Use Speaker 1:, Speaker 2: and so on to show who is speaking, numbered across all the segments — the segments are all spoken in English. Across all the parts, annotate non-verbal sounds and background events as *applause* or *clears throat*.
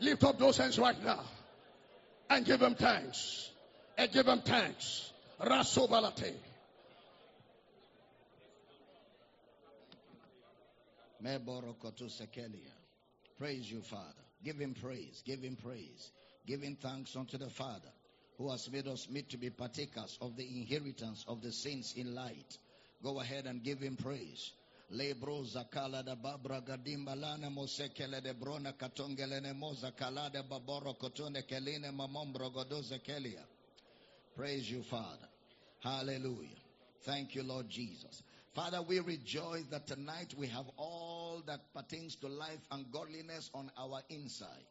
Speaker 1: Lift up those hands right now and give him thanks. And give him thanks. Rasobalate.
Speaker 2: Praise you, Father. Give him praise. Give him praise. Him thanks unto the Father who has made us meet to be partakers of the inheritance of the saints in light. Go ahead and give him praise. Lebro zakala da babra gadimba lana mosekele de brona katongele ne moza kalade baboro kotone keline mamombro godoze kelia. Praise you, Father. Hallelujah. Thank you, Lord Jesus. Father, we rejoice that tonight we have all that pertains to life and godliness on our inside.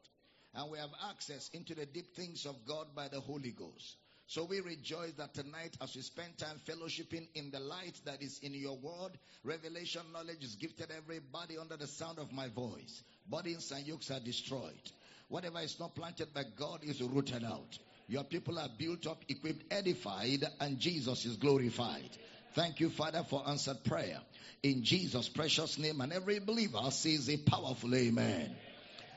Speaker 2: And we have access into the deep things of God by the Holy Ghost. So we rejoice that tonight, as we spend time fellowshipping in the light that is in your word, revelation knowledge is gifted everybody under the sound of my voice. Bodies and yokes are destroyed. Whatever is not planted by God is rooted out. Your people are built up, equipped, edified, and Jesus is glorified. Thank you, Father, for answered prayer. In Jesus' precious name, and every believer says a powerful amen.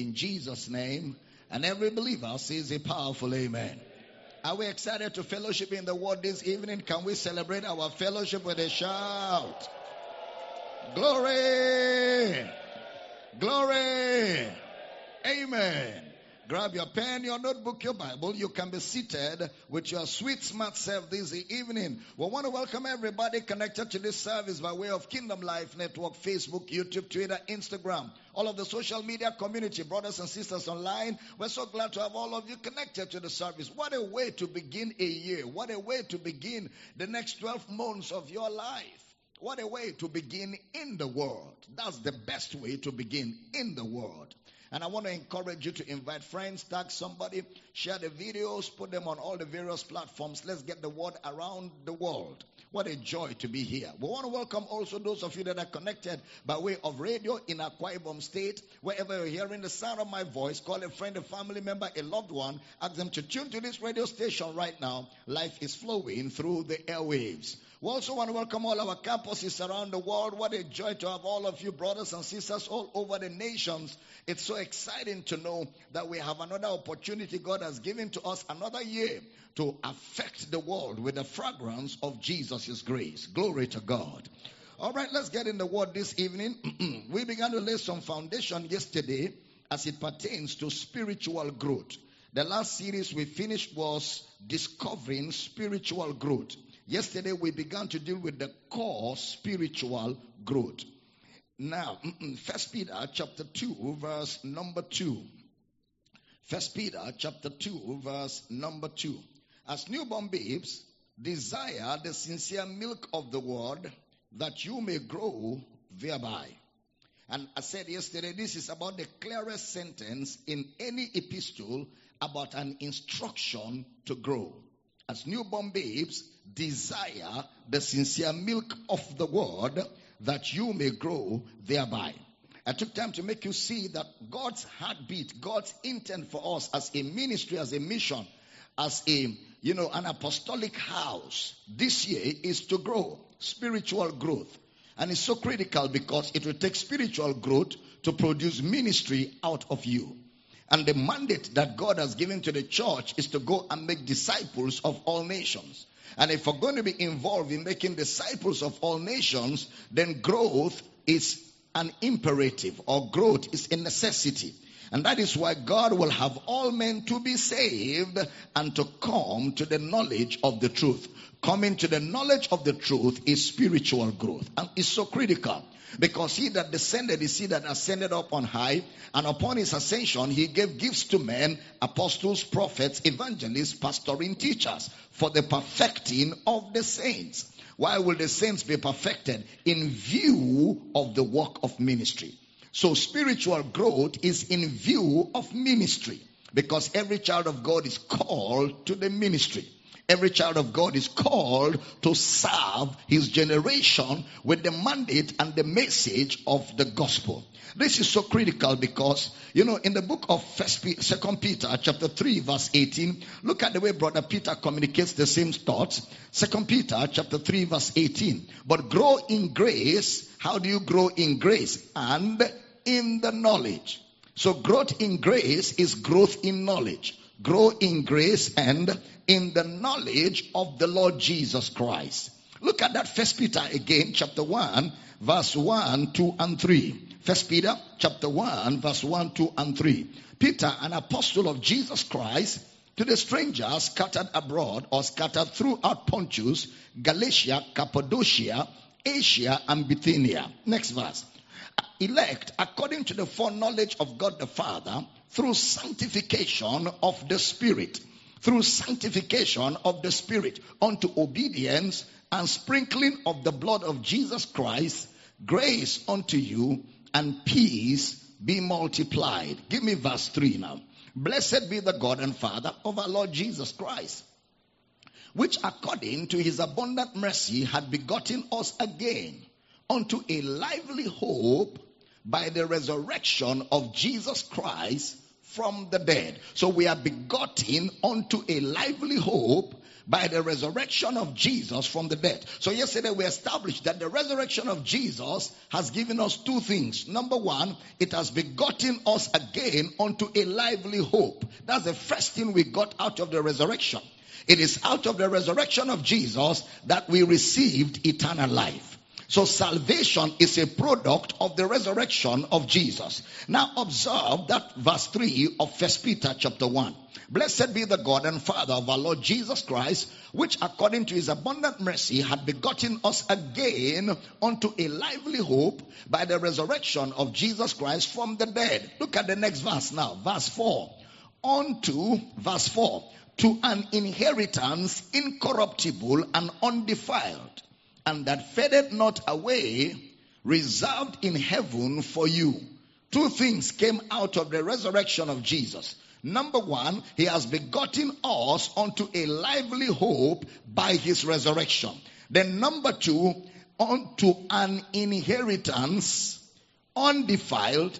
Speaker 2: in Jesus' name. And every believer says a powerful amen. Are we excited to fellowship in the word this evening? Can we celebrate our fellowship with a shout? Glory! Glory! Amen. Grab your pen, your notebook, your Bible. You can be seated with your sweet, smart self this evening. We want to welcome everybody connected to this service by way of Kingdom Life Network, Facebook, YouTube, Twitter, Instagram, all of the social media community, brothers and sisters online. We're so glad to have all of you connected to the service. What a way to begin a year. What a way to begin the next 12 months of your life. What a way to begin in the world. That's the best way to begin in the world. And I want to encourage you to invite friends, tag somebody, share the videos, put them on all the various platforms. Let's get the word around the world. What a joy to be here. We want to welcome also those of you that are connected by way of radio in Akwa Ibom State. Wherever you're hearing the sound of my voice, call a friend, a family member, a loved one. Ask them to tune to this radio station right now. Life is flowing through the airwaves. We also want to welcome all our campuses around the world. What a joy to have all of you, brothers and sisters, all over the nations. It's so exciting to know that we have another opportunity God has given to us, another year to affect the world with the fragrance of Jesus' grace. Glory to God. All right, let's get in the word this evening. *clears throat* we began to lay some foundation yesterday as it pertains to spiritual growth. The last series we finished was discovering spiritual growth. Yesterday we began to deal with the core spiritual growth. Now, mm, mm, First Peter chapter 2 verse number 2. First Peter chapter 2 verse number 2. As newborn babes, desire the sincere milk of the word that you may grow thereby. And I said yesterday, this is about the clearest sentence in any epistle about an instruction to grow. As newborn babes, desire the sincere milk of the word that you may grow thereby. I took time to make you see that God's heartbeat, God's intent for us as a ministry, as a mission, as a, you know, an apostolic house this year is to grow, spiritual growth. And it's so critical because it will take spiritual growth to produce ministry out of you. And the mandate that God has given to the church is to go and make disciples of all nations. And if we're going to be involved in making disciples of all nations, then growth is an imperative or growth is a necessity. And that is why God will have all men to be saved and to come to the knowledge of the truth. Coming to the knowledge of the truth is spiritual growth and it's so critical. Because he that descended is he that ascended up on high, and upon his ascension he gave gifts to men, apostles, prophets, evangelists, pastoring teachers, for the perfecting of the saints. Why will the saints be perfected? In view of the work of ministry. So spiritual growth is in view of ministry because every child of God is called to the ministry. Every child of God is called to serve his generation with the mandate and the message of the gospel. This is so critical because, you know, in the book of First Peter, Second Peter, chapter 3, verse 18, look at the way brother Peter communicates the same thoughts. Second Peter, chapter 3, verse 18. But grow in grace. How do you grow in grace? And in the knowledge. So growth in grace is growth in knowledge. Grow in grace and in the knowledge of the Lord Jesus Christ. Look at that first Peter again, chapter 1, verse 1, 2, and 3. First Peter chapter 1, verse 1, 2, and 3. Peter, an apostle of Jesus Christ, to the strangers scattered abroad or scattered throughout Pontus, Galatia, Cappadocia, Asia, and Bithynia. Next verse. Elect according to the foreknowledge of God the Father through sanctification of the Spirit. Through sanctification of the Spirit unto obedience and sprinkling of the blood of Jesus Christ, grace unto you and peace be multiplied. Give me verse 3 now. Blessed be the God and Father of our Lord Jesus Christ, which according to his abundant mercy had begotten us again unto a lively hope by the resurrection of Jesus Christ from the dead. So we are begotten unto a lively hope by the resurrection of Jesus from the dead. So yesterday we established that the resurrection of Jesus has given us two things. Number one, it has begotten us again unto a lively hope. That's the first thing we got out of the resurrection. It is out of the resurrection of Jesus that we received eternal life. So salvation is a product of the resurrection of Jesus. Now observe that verse 3 of First Peter chapter 1. Blessed be the God and Father of our Lord Jesus Christ, which according to his abundant mercy had begotten us again unto a lively hope by the resurrection of Jesus Christ from the dead. Look at the next verse now. Verse 4. Unto, verse 4, to an inheritance incorruptible and undefiled and that faded not away, reserved in heaven for you. Two things came out of the resurrection of Jesus. Number one, he has begotten us unto a lively hope by his resurrection. Then number two, unto an inheritance undefiled,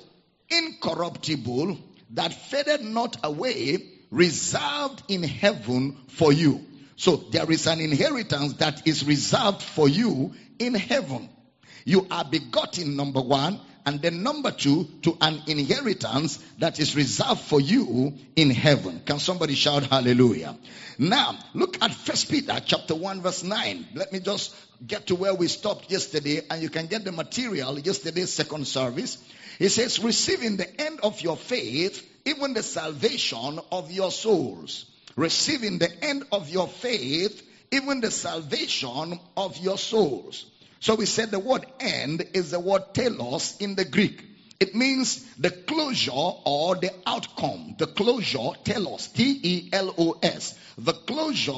Speaker 2: incorruptible, that faded not away, reserved in heaven for you. So there is an inheritance that is reserved for you in heaven. You are begotten, number one, and then number two, to an inheritance that is reserved for you in heaven. Can somebody shout hallelujah? Now, look at First Peter chapter 1 verse 9. Let me just get to where we stopped yesterday and you can get the material yesterday's second service. It says, receiving the end of your faith, even the salvation of your souls receiving the end of your faith, even the salvation of your souls. So we said the word end is the word telos in the Greek. It means the closure or the outcome. The closure, telos, T-E-L-O-S. The closure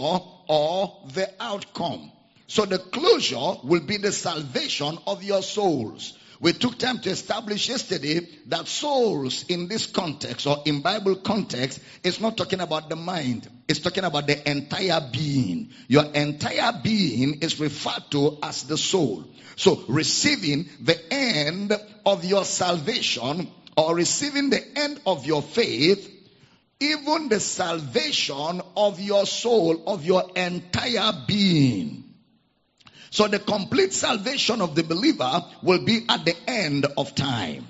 Speaker 2: or the outcome. So the closure will be the salvation of your souls. We took time to establish yesterday that souls in this context or in Bible context is not talking about the mind. It's talking about the entire being. Your entire being is referred to as the soul. So receiving the end of your salvation or receiving the end of your faith, even the salvation of your soul, of your entire being. So the complete salvation of the believer will be at the end of time.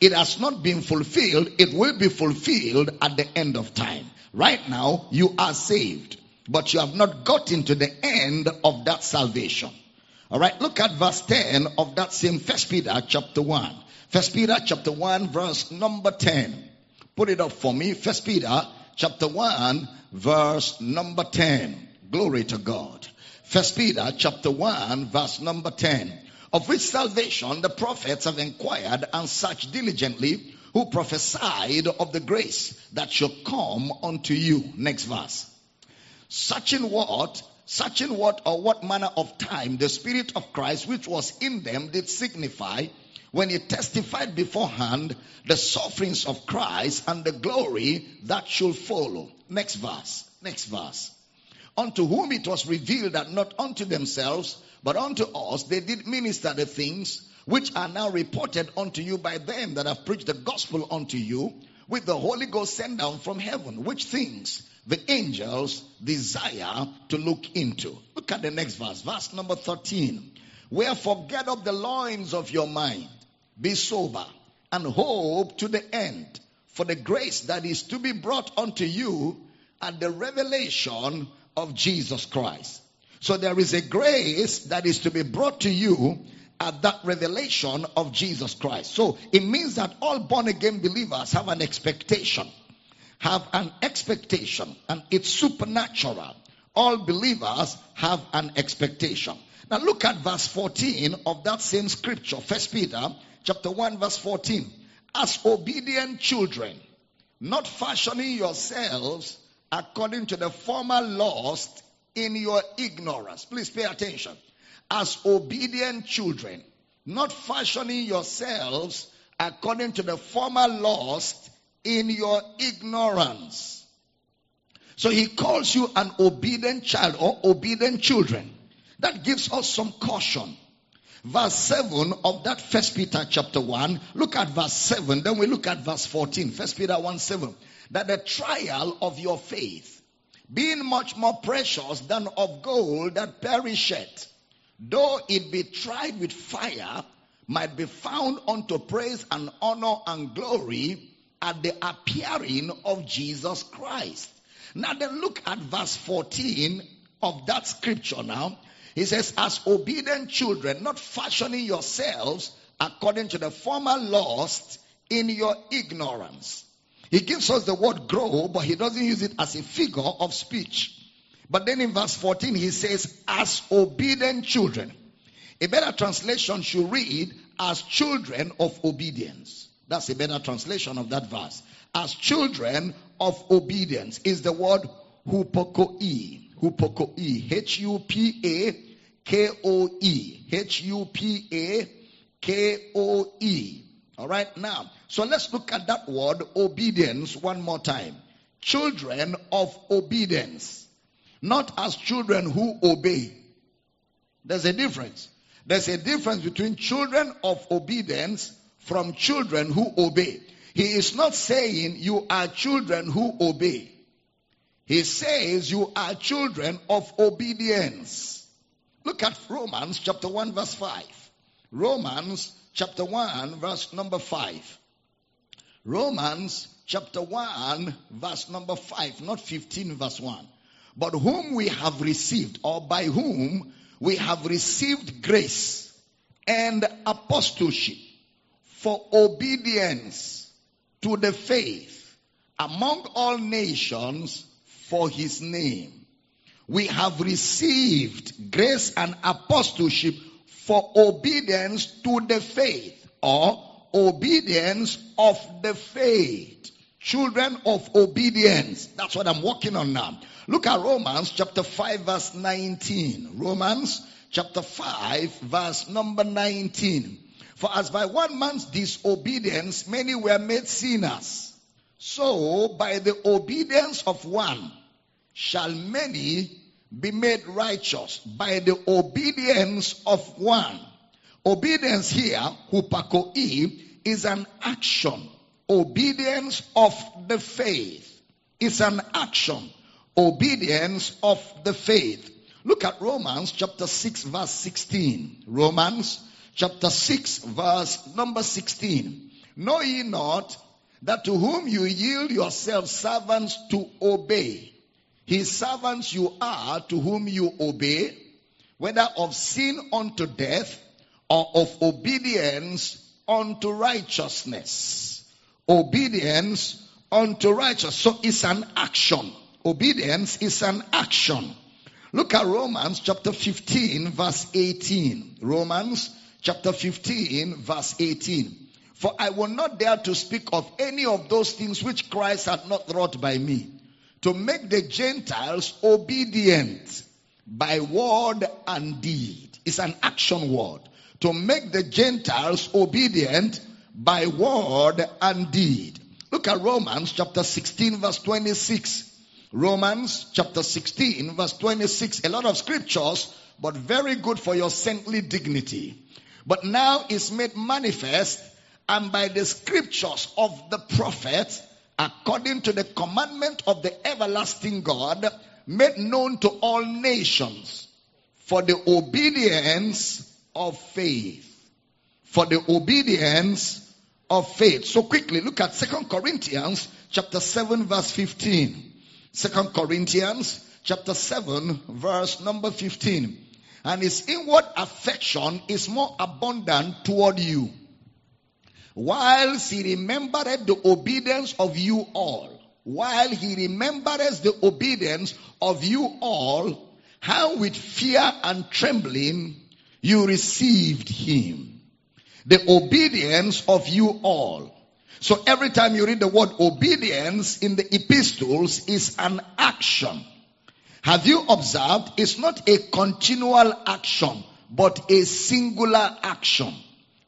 Speaker 2: It has not been fulfilled. It will be fulfilled at the end of time. Right now, you are saved, but you have not gotten to the end of that salvation. All right, look at verse 10 of that same First Peter chapter 1. First Peter chapter 1 verse number 10. Put it up for me. First Peter chapter 1 verse number 10. Glory to God. First Peter chapter 1 verse number 10. Of which salvation the prophets have inquired and searched diligently who prophesied of the grace that shall come unto you. Next verse. Searching what? Searching what or what manner of time the Spirit of Christ which was in them did signify when he testified beforehand the sufferings of Christ and the glory that should follow. Next verse. Next verse. Unto whom it was revealed that not unto themselves, but unto us they did minister the things which are now reported unto you by them that have preached the gospel unto you, with the Holy Ghost sent down from heaven, which things the angels desire to look into. Look at the next verse, verse number 13. Wherefore get up the loins of your mind, be sober, and hope to the end for the grace that is to be brought unto you at the revelation of Jesus Christ. So there is a grace that is to be brought to you at that revelation of Jesus Christ. So it means that all born again believers have an expectation. Have an expectation and it's supernatural. All believers have an expectation. Now look at verse 14 of that same scripture, First Peter chapter 1 verse 14. As obedient children, not fashioning yourselves according to the former lust in your ignorance. Please pay attention. As obedient children, not fashioning yourselves according to the former lust in your ignorance. So he calls you an obedient child or obedient children. That gives us some caution. Verse 7 of that first Peter chapter 1. Look at verse 7. Then we look at verse 14. First Peter 1 7. That the trial of your faith, being much more precious than of gold that perisheth, though it be tried with fire, might be found unto praise and honor and glory at the appearing of Jesus Christ. Now then look at verse 14 of that scripture now. He says, as obedient children, not fashioning yourselves according to the former lust in your ignorance. He gives us the word grow, but he doesn't use it as a figure of speech. But then in verse 14, he says, as obedient children. A better translation should read, as children of obedience. That's a better translation of that verse. As children of obedience is the word hupakoi. Hupakoi. H-U-P-A-K-O-E. H-U-P-A-K-O-E. All right, now, so let's look at that word obedience one more time. Children of obedience. Not as children who obey. There's a difference. There's a difference between children of obedience from children who obey. He is not saying you are children who obey. He says you are children of obedience. Look at Romans chapter 1 verse 5. Romans chapter 1 verse number 5. Romans chapter 1 verse number 5, not 15 verse 1. But whom we have received or by whom we have received grace and apostleship for obedience to the faith among all nations for his name. We have received grace and apostleship for obedience to the faith or obedience of the faith. Children of obedience. That's what I'm working on now. Look at Romans chapter 5 verse 19. Romans chapter 5 verse number 19. For as by one man's disobedience many were made sinners, so by the obedience of one shall many be made righteous. By the obedience of one. Obedience here, hupakoi, is an action. Obedience of the faith is an action. Obedience of the faith. Look at Romans chapter 6 verse 16. Romans chapter 6 verse number 16. Know ye not that to whom you yield yourselves servants to obey, his servants you are to whom you obey, whether of sin unto death or of obedience unto righteousness. Obedience unto righteousness. So it's an action. Obedience is an action. Look at Romans chapter 15 verse 18. Romans chapter 15 verse 18. For I will not dare to speak of any of those things which Christ had not wrought by me, to make the Gentiles obedient by word and deed. It's an action word. To make the Gentiles obedient by word and deed. Look at Romans chapter 16 verse 26. Romans chapter 16 verse 26. A lot of scriptures, but very good for your saintly dignity. But now is made manifest and by the scriptures of the prophets, according to the commandment of the everlasting God, made known to all nations for the obedience of faith. For the obedience of faith. So quickly look at Second Corinthians chapter 7 verse 15. Second Corinthians chapter 7 verse number 15. And his inward affection is more abundant toward you. Whilst he remembered the obedience of you all. While he remembers the obedience of you all, how with fear and trembling you received him. The obedience of you all. So every time you read the word obedience in the epistles is an action. Have you observed? It's not a continual action, but a singular action.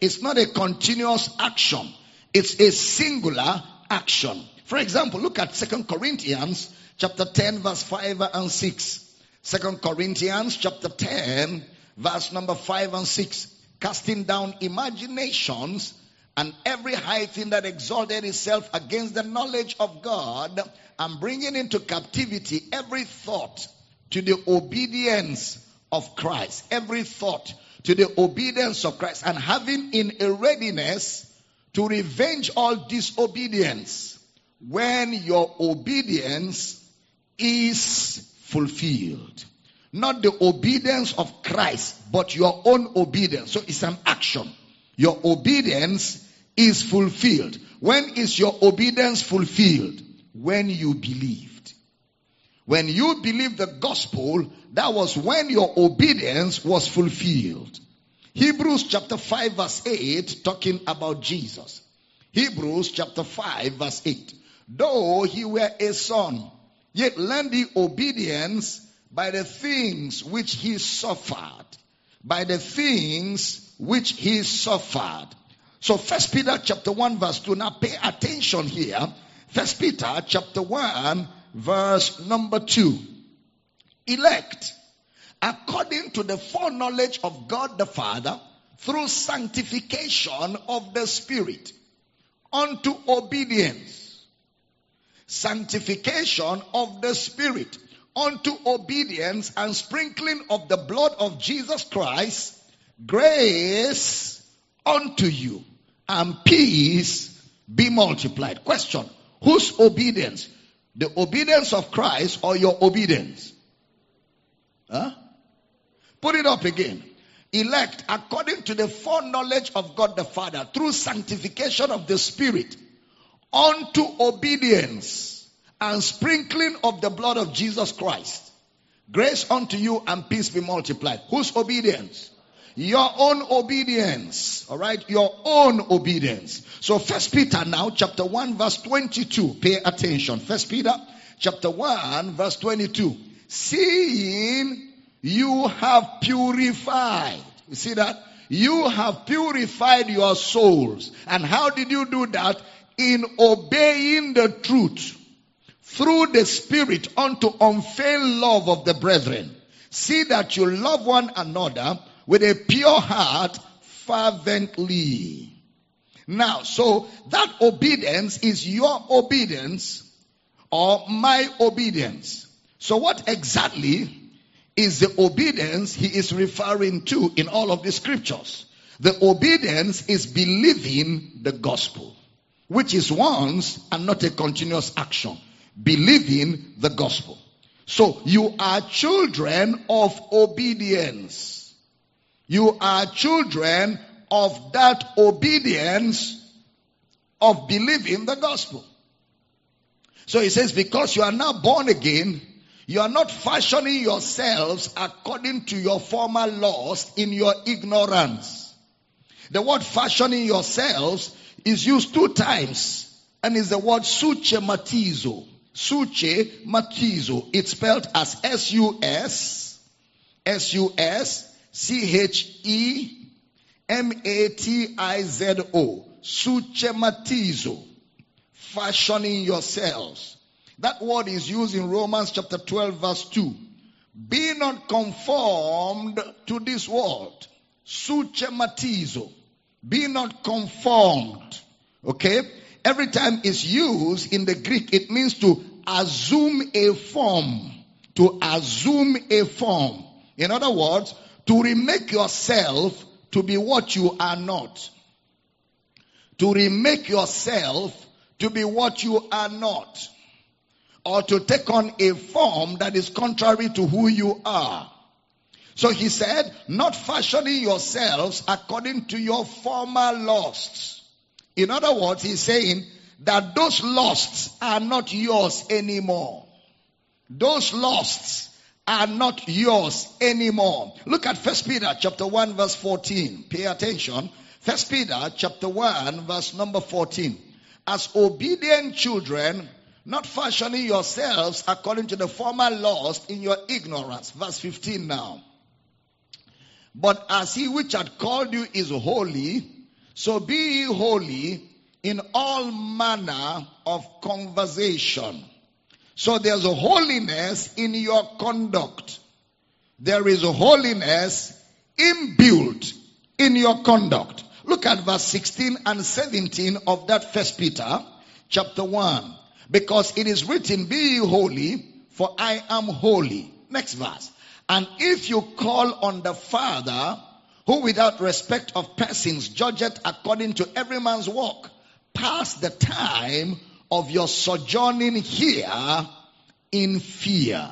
Speaker 2: It's not a continuous action. It's a singular action. For example, look at Second Corinthians chapter 10 verse 5 and 6. Second Corinthians chapter 10 verse number 5 and 6. Casting down imaginations and every high thing that exalted itself against the knowledge of God and bringing into captivity every thought to the obedience of Christ. Every thought to the obedience of Christ and having in a readiness to revenge all disobedience when your obedience is fulfilled. Not the obedience of Christ, but your own obedience. So it's an action. Your obedience is fulfilled. When is your obedience fulfilled? When you believed. When you believed the gospel, that was when your obedience was fulfilled. Hebrews chapter 5 verse 8 talking about Jesus. Hebrews chapter 5 verse 8. Though he were a son, yet learned obedience by the things which he suffered. By the things which he suffered. So first Peter chapter 1 verse 2. Now pay attention here. First Peter chapter 1 verse number 2. Elect according to the foreknowledge of God the Father through sanctification of the Spirit unto obedience. Sanctification of the Spirit unto obedience and sprinkling of the blood of Jesus Christ, grace unto you and peace be multiplied. Question. Whose obedience? The obedience of Christ or your obedience? Huh? Put it up again. Elect according to the foreknowledge of God the Father through sanctification of the Spirit unto obedience and sprinkling of the blood of Jesus Christ. Grace unto you and peace be multiplied. Whose obedience? Your own obedience. Alright? Your own obedience. So first Peter now chapter 1 verse 22. Pay attention. First Peter chapter 1 verse 22. Seeing you have purified. You see that? You have purified your souls. And how did you do that? In obeying the truth through the Spirit unto unfailing love of the brethren. See that you love one another with a pure heart fervently. Now, so that obedience is your obedience or my obedience. So what exactly is the obedience he is referring to in all of the scriptures? The obedience is believing the gospel, which is once and not a continuous action. Believing the gospel. So you are children of obedience. You are children of that obedience of believing the gospel. So he says, because you are now born again, you are not fashioning yourselves according to your former laws in your ignorance. The word fashioning yourselves is used two times and is the word suche Suche matizo. It's spelled as S-U-S, S-U-S, C-H-E, M-A-T-I-Z-O. Suschematizo. Fashioning yourselves. That word is used in Romans chapter 12 verse 2. Be not conformed to this world. Suschematizo. Be not conformed. Okay? Every time it's used in the Greek, it means to assume a form. To assume a form. In other words, to remake yourself to be what you are not. To remake yourself to be what you are not. Or to take on a form that is contrary to who you are. So he said, not fashioning yourselves according to your former lusts. In other words, he's saying that those lusts are not yours anymore. Those lusts are not yours anymore. Look at First Peter chapter 1 verse 14. Pay attention. First Peter chapter 1 verse number 14. As obedient children, not fashioning yourselves according to the former lust in your ignorance. Verse 15 now. But as he which had called you is holy, so be ye holy in all manner of conversation. So there's a holiness in your conduct. There is a holiness inbuilt in your conduct. Look at verse 16 and 17 of that first Peter chapter 1. Because it is written, be holy, for I am holy. Next verse. And if you call on the Father, who without respect of persons judgeth according to every man's work, pass the time of your sojourning here in fear.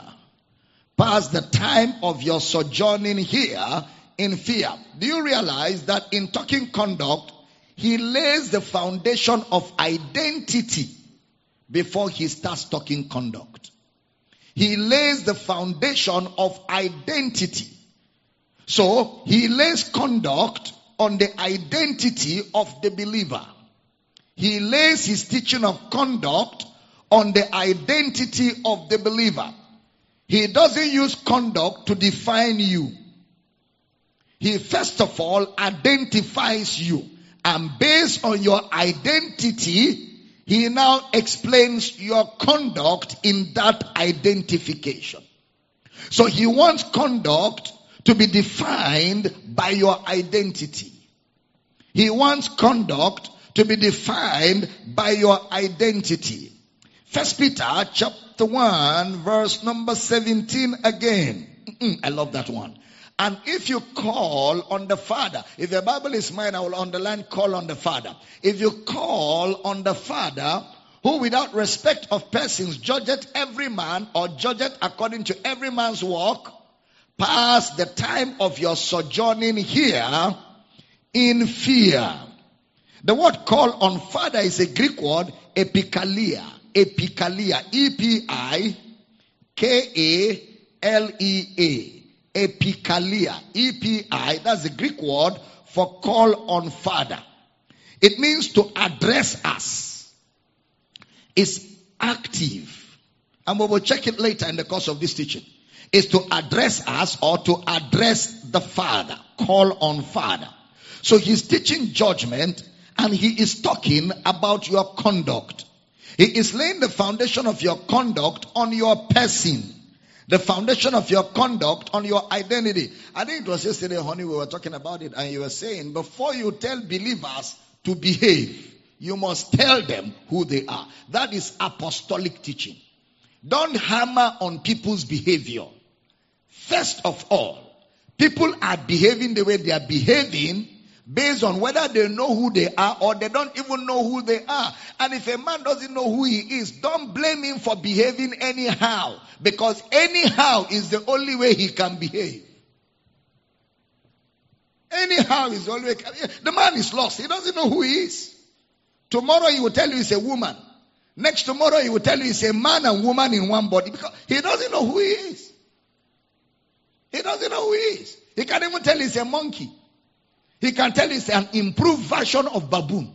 Speaker 2: Pass the time of your sojourning here in fear. Do you realize that in talking conduct, he lays the foundation of identity before he starts talking conduct? He lays the foundation of identity. So he lays conduct on the identity of the believer. He lays his teaching of conduct on the identity of the believer. He doesn't use conduct to define you. He first of all identifies you. And based on your identity, he now explains your conduct in that identification. So he wants conduct to be defined by your identity. He wants conduct to be defined by your identity. First Peter chapter 1 verse number 17 again. I love that one. And if you call on the Father, if the Bible is mine, I will underline call on the Father. If you call on the Father, who without respect of persons judgeth every man or judgeth according to every man's work, pass the time of your sojourning here in fear. The word call on Father is a Greek word, epikalia. Epikalia. E-P-I-K-A-L-E-A. Epikalia. E-P-I, that's the Greek word for call on Father. It means to address us. It's active. And we will check it later in the course of this teaching. Is to address us or to address the Father. Call on Father. So he's teaching judgment and he is talking about your conduct. He is laying the foundation of your conduct on your person. The foundation of your conduct on your identity. I think it was yesterday, honey, we were talking about it, and you were saying before you tell believers to behave, you must tell them who they are. That is apostolic teaching. Don't hammer on people's behavior. First of all, people are behaving the way they are behaving based on whether they know who they are or they don't even know who they are. And if a man doesn't know who he is, don't blame him for behaving anyhow. Because anyhow is the only way he can behave. Anyhow is way. The man is lost. He doesn't know who he is. Tomorrow he will tell you he's a woman. Next tomorrow he will tell you he's a man and woman in one body because he doesn't know who he is. He doesn't know who he is. He can't even tell he's a monkey. He can tell he's an improved version of baboon.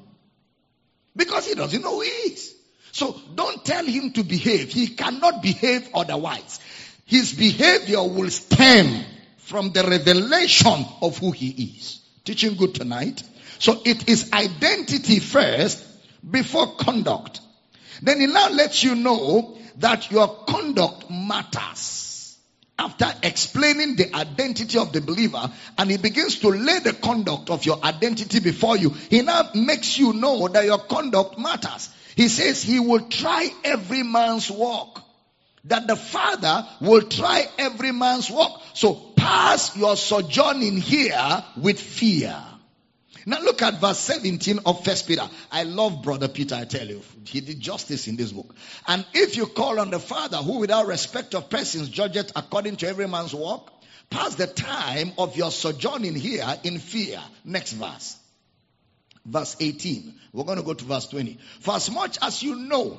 Speaker 2: Because he doesn't know who he is. So don't tell him to behave. He cannot behave otherwise. His behavior will stem from the revelation of who he is. Teaching good tonight. So it is identity first before conduct. Then he now lets you know that your conduct matters. After explaining the identity of the believer, and he begins to lay the conduct of your identity before you, he now makes you know that your conduct matters. He says he will try every man's work. That the Father will try every man's work. So pass your sojourning here with fear. Now look at verse 17 of First Peter. I love brother Peter, I tell you. He did justice in this book. And if you call on the Father, who without respect of persons judgeth according to every man's work, pass the time of your sojourning here in fear. Next verse. Verse 18. We're going to go to verse 20. For as much as you know,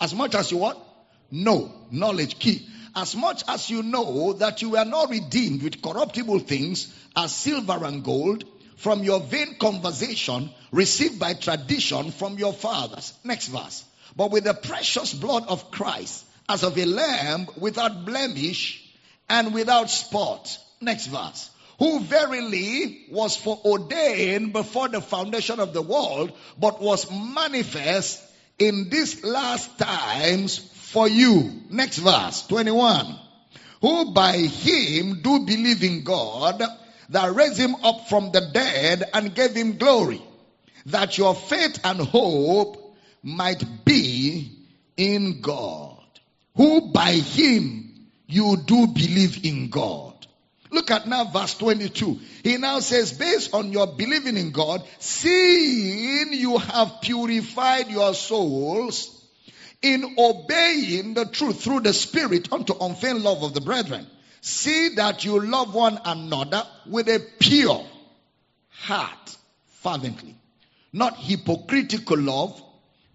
Speaker 2: as much as you what? Know. Knowledge key. As much as you know that you were not redeemed with corruptible things as silver and gold from your vain conversation received by tradition from your fathers. Next verse. But with the precious blood of Christ, as of a lamb without blemish and without spot. Next verse. Who verily was foreordained before the foundation of the world, but was manifest in these last times for you. Next verse. 21. Who by him do believe in God, that raised him up from the dead and gave him glory, that your faith and hope might be in God, who by him you do believe in God. Look at now verse 22. He now says, based on your believing in God, seeing you have purified your souls in obeying the truth through the Spirit unto unfeigned love of the brethren. See that you love one another with a pure heart, fervently. Not hypocritical love,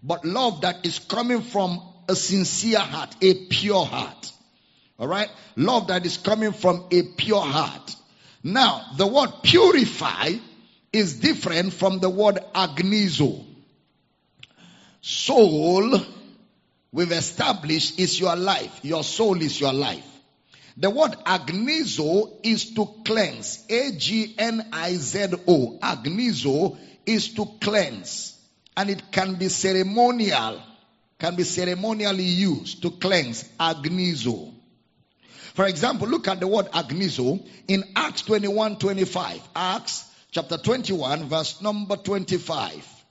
Speaker 2: but love that is coming from a sincere heart, a pure heart. Alright? Love that is coming from a pure heart. Now, the word purify is different from the word agnizo. Soul, we've established, is your life. Your soul is your life. The word agnizo is to cleanse. A-G-N-I-Z-O. Agnizo is to cleanse. And it can be ceremonial, can be ceremonially used to cleanse. Agnizo. For example, look at the word agnizo in Acts 21, 25. Acts chapter 21 verse number 25.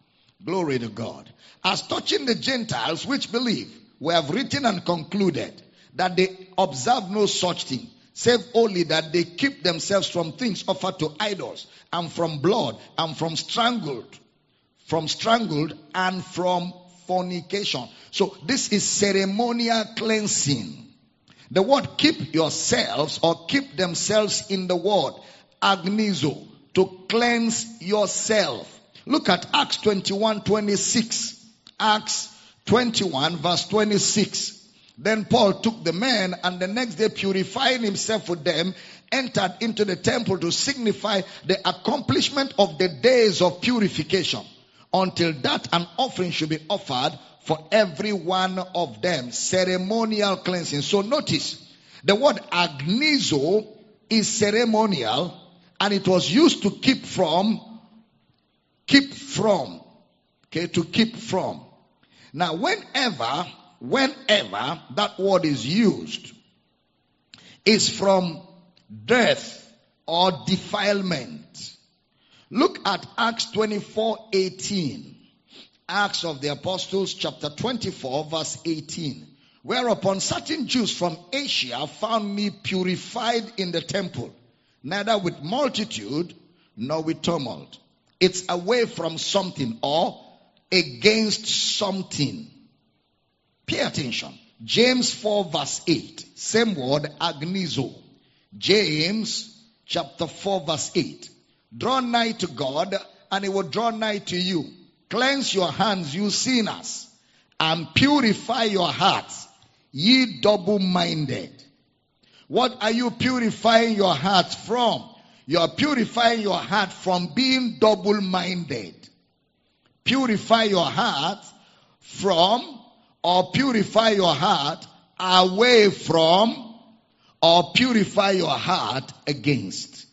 Speaker 2: Glory to God. As touching the Gentiles which believe, we have written and concluded that they observe no such thing, save only that they keep themselves from things offered to idols, and from blood, and from strangled, from strangled, and from fornication. So this is ceremonial cleansing. The word keep yourselves or keep themselves in the word agnizo to cleanse yourself. Look at Acts 21, 26. Acts 21 verse 26. Then Paul took the men and the next day purifying himself with them, entered into the temple to signify the accomplishment of the days of purification until that an offering should be offered for every one of them. Ceremonial cleansing. So notice the word agnizo is ceremonial and it was used to keep from, keep from, okay, to keep from. Now whenever whenever that word is used, is from death or defilement. Look at Acts 24 18. Acts of the Apostles, chapter 24, verse 18. Whereupon certain Jews from Asia found me purified in the temple, neither with multitude nor with tumult. It's away from something or against something. Pay attention. James 4 verse 8. Same word, agnizo. James chapter 4 verse 8. Draw nigh to God and he will draw nigh to you. Cleanse your hands, you sinners, and purify your hearts, ye double-minded. What are you purifying your heart from? You are purifying your heart from being double-minded. Purify your heart from or purify your heart away from or purify your heart against.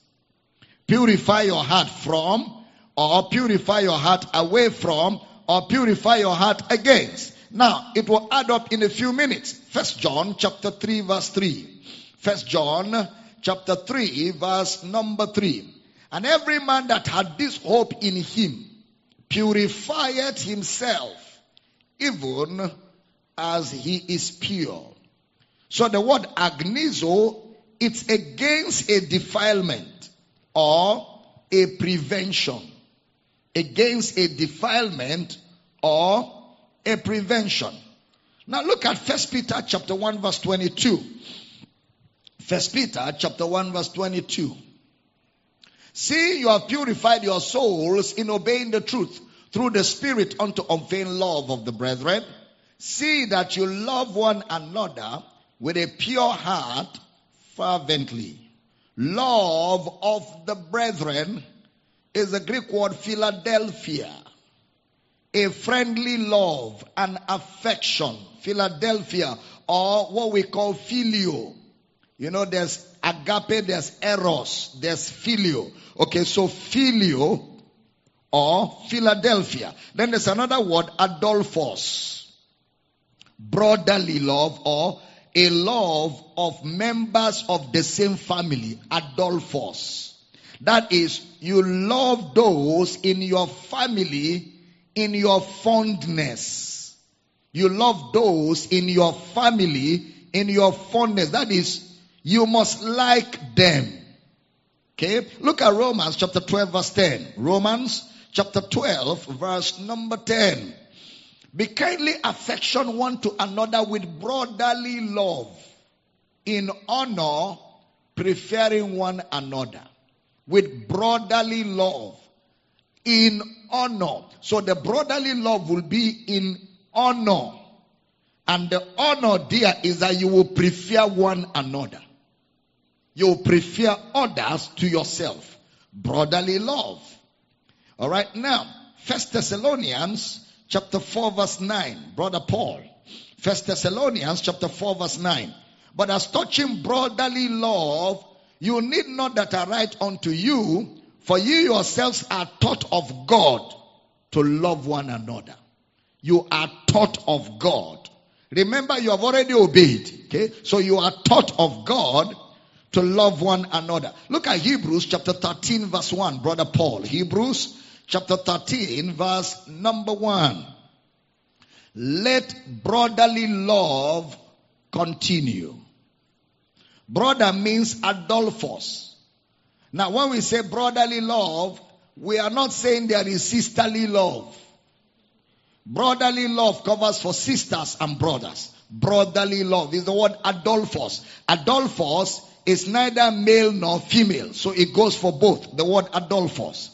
Speaker 2: purify your heart from, or purify your heart away from, or purify your heart against. Now, it will add up in a few minutes. First John chapter 3 verse 3. First John chapter 3 verse number 3. And every man that had this hope in him purified himself even as he is pure. So the word agnizo, it's against a defilement or a prevention. Against a defilement or a prevention. Now look at First Peter chapter 1 verse 22. First Peter chapter 1 verse 22. See, you have purified your souls in obeying the truth through the Spirit unto unfeigned love of the brethren. See that you love one another with a pure heart fervently. Love of the brethren is the Greek word Philadelphia. A friendly love and affection. Philadelphia or what we call phileo. You know, there's agape, there's eros, there's phileo. Okay, so phileo or Philadelphia. Then there's another word, adelphos. Brotherly love or a love of members of the same family, adelphos. That is, you love those in your family in your fondness. You love those in your family in your fondness. That is, you must like them. Okay? Look at Romans chapter 12 verse 10. Romans chapter 12 verse number 10. Be kindly affection one to another with brotherly love in honor preferring one another with brotherly love in honor. So the brotherly love will be in honor. And the honor there is that you will prefer one another. You will prefer others to yourself. Brotherly love. All right. Now, First Thessalonians chapter 4 verse 9. Brother Paul. First Thessalonians chapter 4 verse 9. But as touching brotherly love, you need not that I write unto you, for you yourselves are taught of God to love one another. You are taught of God. Remember, you have already obeyed. Okay? So you are taught of God to love one another. Look at Hebrews chapter 13 verse 1, brother Paul. Hebrews chapter 13 verse number 1. Let brotherly love continue. Brother means adelphos. Now when we say brotherly love, we are not saying there is sisterly love. Brotherly love covers for sisters and brothers. Brotherly love is the word adelphos. Adelphos is neither male nor female, so it goes for both. The word adelphos.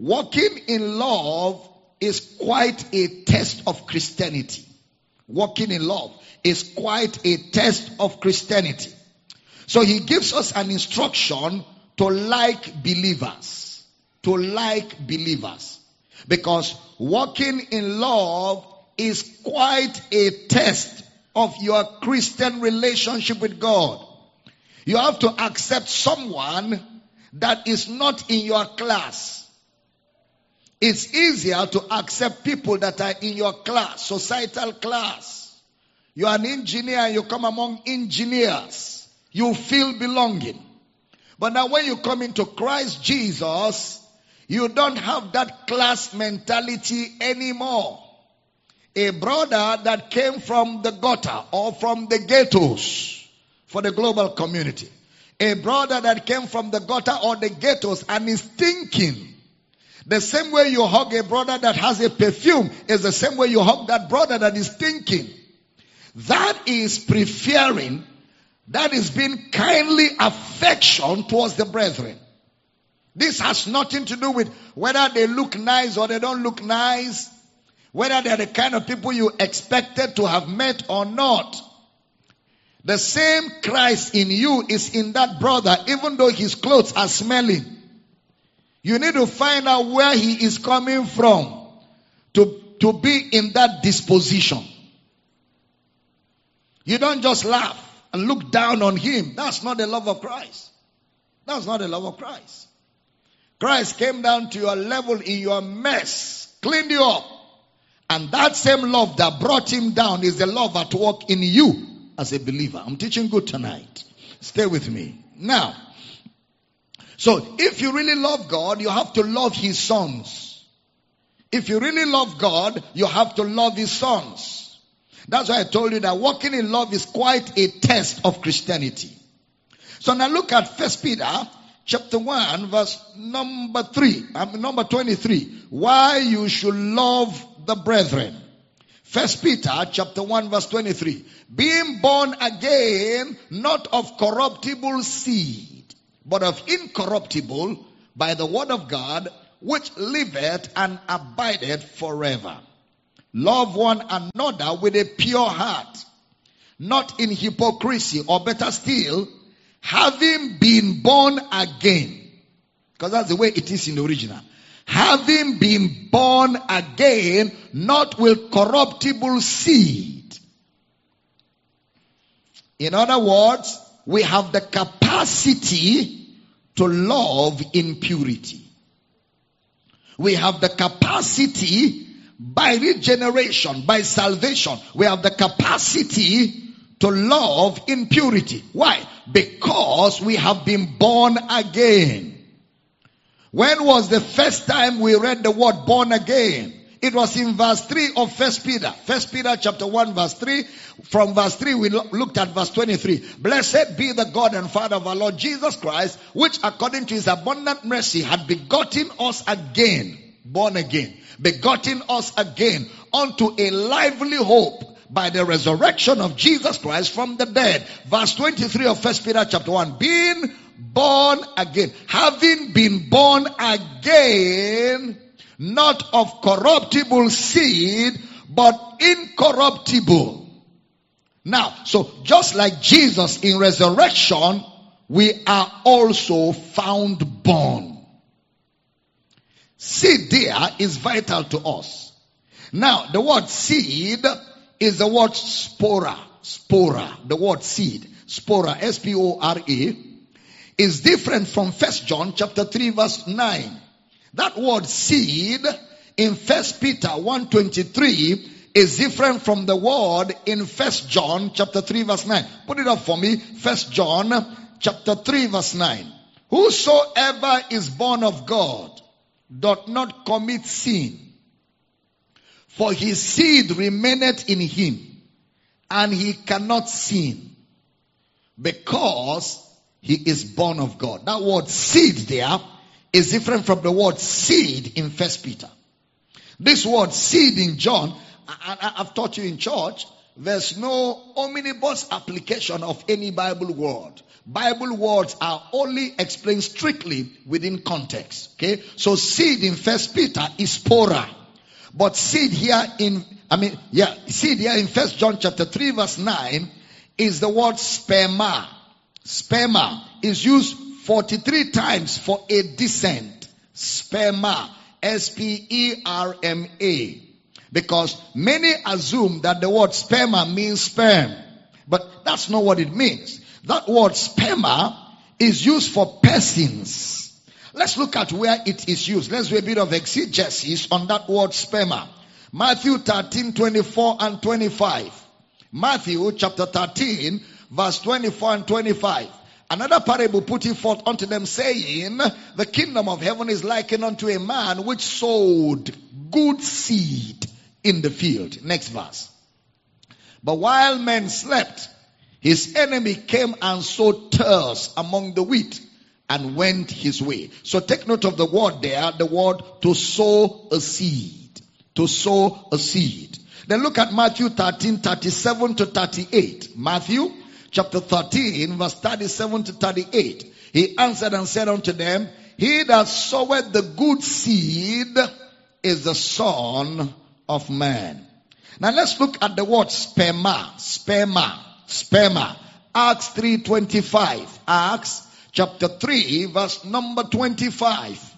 Speaker 2: Walking in love is quite a test of Christianity. Walking in love is quite a test of Christianity. So he gives us an instruction to like believers. To like believers. Because walking in love is quite a test of your Christian relationship with God. You have to accept someone that is not in your class. It's easier to accept people that are in your class, societal class. You are an engineer you come among engineers you feel belonging. But now when you come into Christ Jesus, you don't have that class mentality anymore. A brother that came from the gutter or from the ghettos for the global community. A brother that came from the gutter or the ghettos and is thinking the same way you hug a brother that has a perfume is the same way you hug that brother that is thinking. That is preferring that is being kindly affection towards the brethren. This has nothing to do with whether they look nice or they don't look nice, whether they're the kind of people you expected to have met or not. The same Christ in you is in that brother, even though his clothes are smelling. You need to find out where he is coming from to, to be in that disposition. You don't just laugh and look down on him. That's not the love of Christ. That's not the love of Christ. Christ came down to your level in your mess, cleaned you up. And that same love that brought him down is the love at work in you as a believer. I'm teaching good tonight. Stay with me. Now, so if you really love God, you have to love his sons. If you really love God, you have to love his sons. That's why I told you that walking in love is quite a test of Christianity. So now look at First Peter chapter 1 verse number 3, um, number 23. Why you should love the brethren. First Peter chapter 1 verse 23. Being born again, not of corruptible seed, but of incorruptible by the word of God, which liveth and abideth forever. Love one another with a pure heart, not in hypocrisy, or better still, having been born again. Because that's the way it is in the original. Having been born again, not with corruptible seed. In other words, we have the capacity to love in purity. We have the capacity by regeneration, by salvation, we have the capacity to love in purity. Why? Because we have been born again. When was the first time we read the word born again? It was in verse 3 of First Peter. First Peter chapter 1 verse 3. From verse 3 we looked at verse 23. Blessed be the God and Father of our Lord Jesus Christ, which according to his abundant mercy had begotten us again, born again, begotten us again unto a lively hope by the resurrection of Jesus Christ from the dead. Verse 23 of First Peter chapter 1. Being born again. Having been born again, not of corruptible seed, but incorruptible. Now, so just like Jesus in resurrection, we are also found born. Seed there is vital to us. Now, the word seed is the word spora. Spora. The word seed. Spora. S-P-O-R-A. Is different from First John chapter 3 verse 9. That word seed in First Peter 123 is different from the word in First John chapter 3 verse 9. Put it up for me. First John chapter 3 verse 9. Whosoever is born of God doth not commit sin for his seed remaineth in him, and he cannot sin because he is born of God. That word seed there is different from the word seed in First Peter. This word seed in John, I, have taught you in church, there's no omnibus application of any Bible word. Bible words are only explained strictly within context. Okay? So seed in First Peter is spora. But seed here in, I mean, yeah, seed here in First John chapter 3 verse 9 is the word sperma. Sperma is used 43 times for a descent. Sperma. S-P-E-R-M-A. Because many assume that the word sperma means sperm. But that's not what it means. That word sperma is used for persons. Let's look at where it is used. Let's do a bit of exegesis on that word sperma. Matthew 13, 24 and 25. Matthew chapter 13, verse 24 and 25. Another parable put putting forth unto them saying, the kingdom of heaven is likened unto a man which sowed good seed in the field. Next verse. But while men slept, his enemy came and sowed tares among the wheat and went his way. So take note of the word there, the word to sow a seed. To sow a seed. Then look at Matthew 13, 37 to 38. Matthew chapter 13, verse 37 to 38. He answered and said unto them, He that soweth the good seed is the Son of Man. Now let's look at the word sperma, sperma, sperma. Acts 3.25. Acts chapter 3 verse number 25.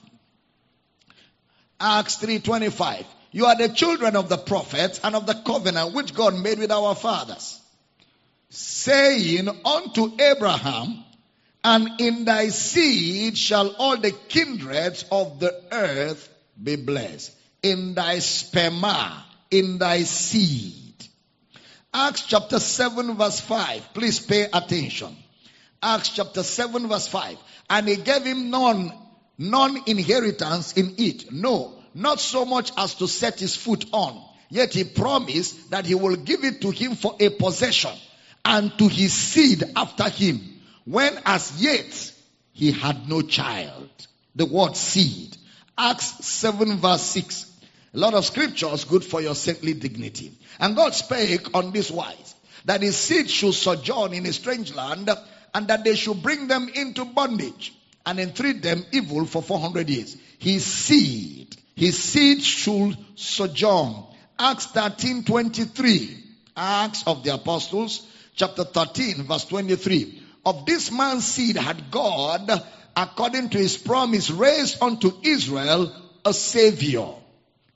Speaker 2: Acts 3:25. You are the children of the prophets and of the covenant which God made with our fathers, saying unto Abraham, And in thy seed shall all the kindreds of the earth be blessed. In thy sperma, in thy seed. Acts chapter 7 verse 5. Please pay attention. Acts chapter 7 verse 5. And he gave him none, none inheritance in it. No, not so much as to set his foot on. Yet he promised that he will give it to him for a possession and to his seed after him when as yet he had no child. The word seed. Acts 7 verse 6. A lot of scriptures good for your saintly dignity. And God spake on this wise, that his seed should sojourn in a strange land, and that they should bring them into bondage, and entreat them evil for 400 years. His seed, his seed should sojourn. Acts 13, 23. Acts of the Apostles, chapter 13, verse 23. Of this man's seed had God, according to his promise, raised unto Israel a savior,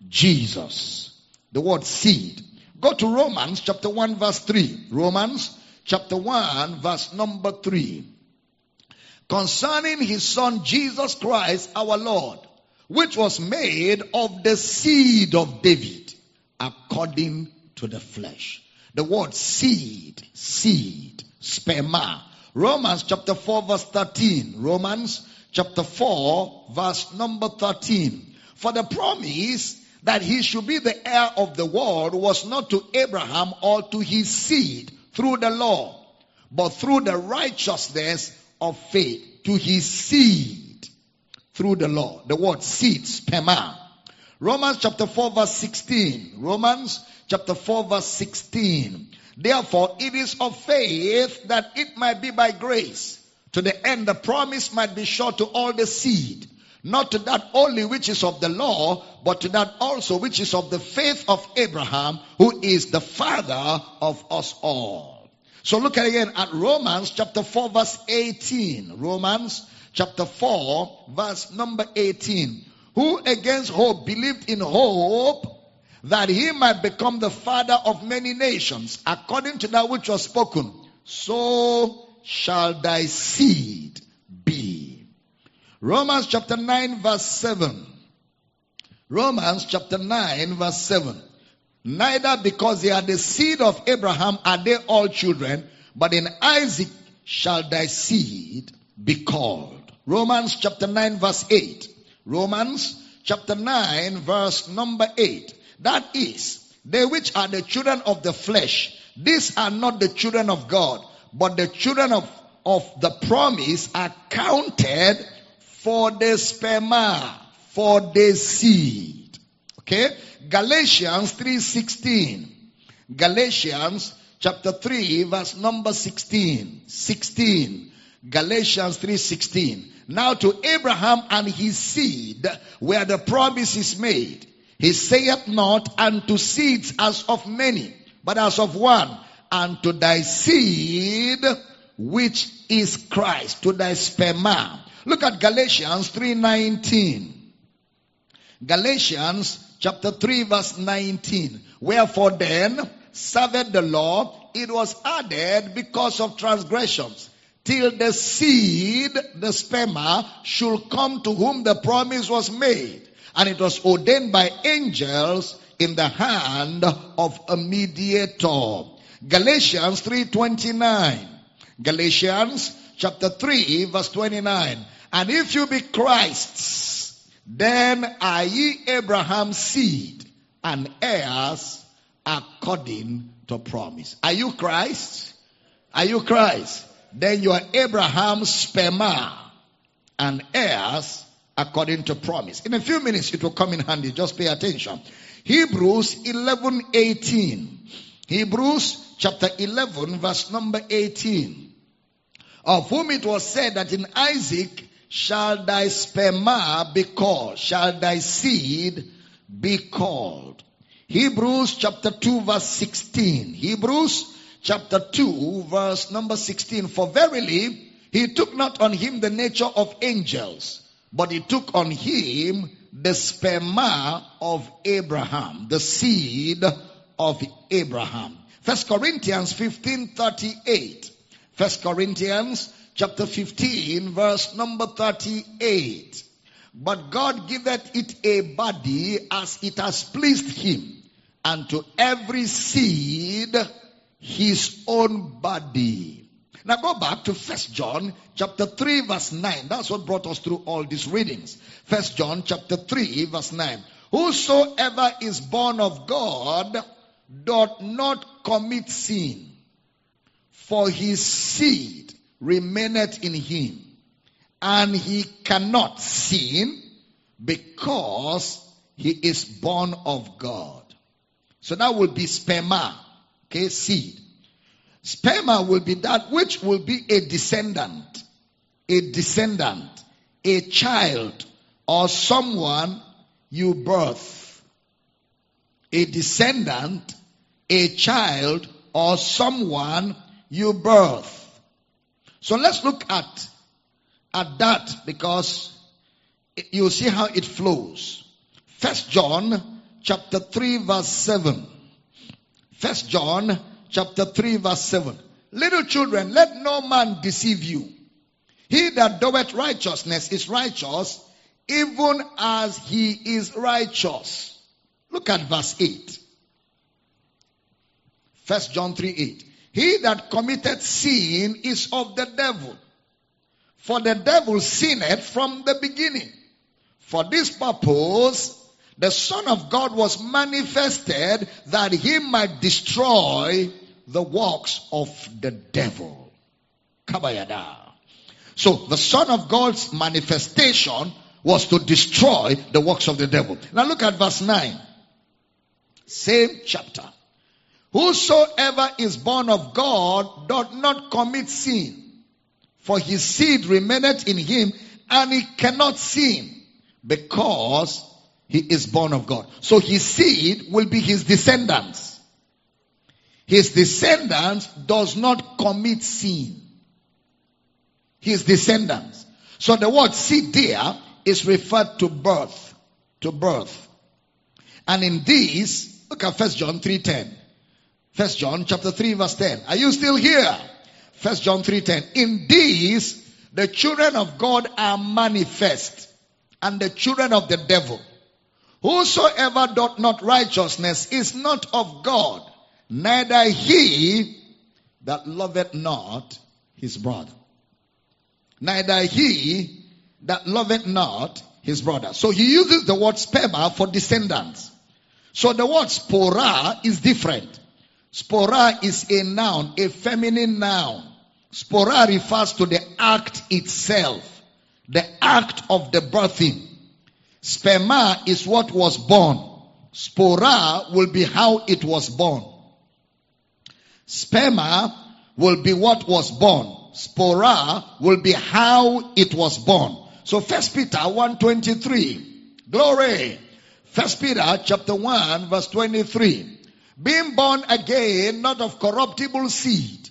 Speaker 2: Jesus. The word seed. Go to Romans chapter 1 verse 3. Romans chapter 1 verse number 3. Concerning his son Jesus Christ our Lord, which was made of the seed of David, according to the flesh. The word seed, seed, sperma. Romans chapter 4 verse 13. Romans chapter 4 verse number 13. For the promise that he should be the heir of the world was not to Abraham or to his seed through the law, but through the righteousness of faith to his seed through the law. The word seed, sperma. Romans chapter 4 verse 16. Romans chapter 4 verse 16. Therefore it is of faith that it might be by grace to the end the promise might be sure to all the seed. Not to that only which is of the law, but to that also which is of the faith of Abraham, who is the father of us all. So look at again at Romans chapter 4 verse 18. Romans chapter 4 verse number 18 who against hope believed in hope that he might become the father of many nations, according to that which was spoken. So shall thy seed be. Romans chapter 9 verse 7. Romans chapter 9 verse 7. Neither because they are the seed of Abraham are they all children, but in Isaac shall thy seed be called. Romans chapter 9 verse 8. Romans chapter 9 verse number 8. That is, they which are the children of the flesh, these are not the children of God, but the children of, of the promise are counted for the sperma, for the seed. Okay? Galatians 3.16. Galatians chapter 3 verse number 16. 16. Galatians 3.16. Now to Abraham and his seed where the promise is made. He saith not unto seeds as of many, but as of one, and to thy seed which is Christ, to thy sperma. Look at Galatians 3:19. Galatians chapter 3 verse 19. Wherefore then served the law, it was added because of transgressions till the seed, the sperma, should come to whom the promise was made. And it was ordained by angels in the hand of a mediator. Galatians 3.29. Galatians chapter 3 verse 29. And if you be Christ's, then are ye Abraham's seed and heirs according to promise. Are you Christ? Are you Christ? Then you are Abraham's sperma and heirs according to promise. In a few minutes it will come in handy. Just pay attention. Hebrews 11, 18. Hebrews chapter 11 verse number 18. Of whom it was said that in Isaac shall thy sperma be called, shall thy seed be called. Hebrews chapter 2 verse 16. Hebrews chapter 2 verse number 16. For verily he took not on him the nature of angels, but he took on him the sperma of Abraham, the seed of Abraham. First Corinthians 15:38. First Corinthians chapter 15, verse number 38. But God giveth it a body as it has pleased him, and to every seed his own body. Now go back to First John chapter 3 verse 9. That's what brought us through all these readings. First John chapter 3 verse 9. Whosoever is born of God doth not commit sin, for his seed remaineth in him, and he cannot sin because he is born of God. So that will be sperma, okay, seed. Sperma will be that which will be a descendant, a descendant, a child, or someone you birth. A descendant, a child, or someone you birth. So let's look at, at that because you see how it flows. First John chapter 3 verse 7. First John chapter 3 verse 7. Little children, let no man deceive you. He that doeth righteousness is righteous, even as he is righteous. Look at verse 8. First John 3 8. He that committed sin is of the devil. For the devil sinned from the beginning. For this purpose, the Son of God was manifested that he might destroy the works of the devil. Kabayada. So the Son of God's manifestation was to destroy the works of the devil. Now look at verse 9. Same chapter. Whosoever is born of God doth not commit sin, for his seed remaineth in him, and he cannot sin because he is born of God. So his seed will be his descendants. His descendants does not commit sin. His descendants. So the word seed there is referred to birth. To birth. And in this, look at First John 3.10. First John chapter 3 verse 10. Are you still here? First John 3.10. In this, the children of God are manifest and the children of the devil. Whosoever doth not righteousness is not of God, neither he that loveth not his brother. Neither he that loveth not his brother. So he uses the word sperma for descendants. So the word spora is different. Spora is a noun, a feminine noun. Spora refers to the act itself, the act of the birthing. Sperma is what was born. Spora will be how it was born. Sperma will be what was born. Spora will be how it was born. So First Peter 1.23. Glory. First Peter chapter 1 verse 23. Being born again, not of corruptible seed,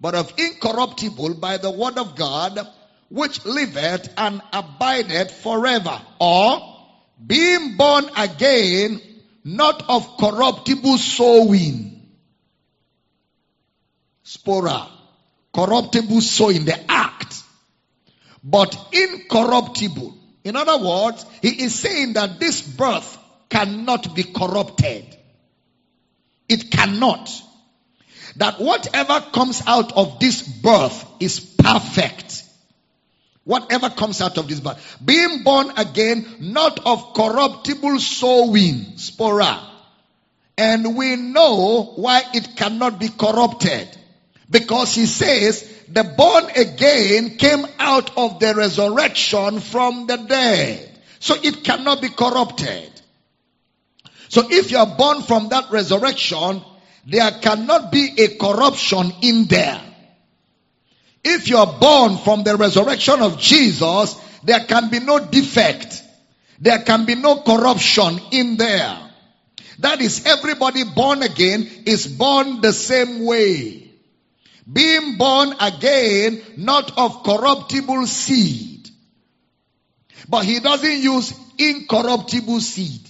Speaker 2: but of incorruptible by the word of God, which liveth and abideth forever. Or, being born again, not of corruptible sowing. Spora. Corruptible sowing, the act. But incorruptible. In other words, he is saying that this birth cannot be corrupted. It cannot. That whatever comes out of this birth is perfect. Whatever comes out of this birth. Being born again, not of corruptible sowing, spora. And we know why it cannot be corrupted. Because he says, the born again came out of the resurrection from the dead. So it cannot be corrupted. So if you are born from that resurrection, there cannot be a corruption in there. If you are born from the resurrection of Jesus, there can be no defect. There can be no corruption in there. That is everybody born again is born the same way. Being born again, not of corruptible seed. But he doesn't use incorruptible seed.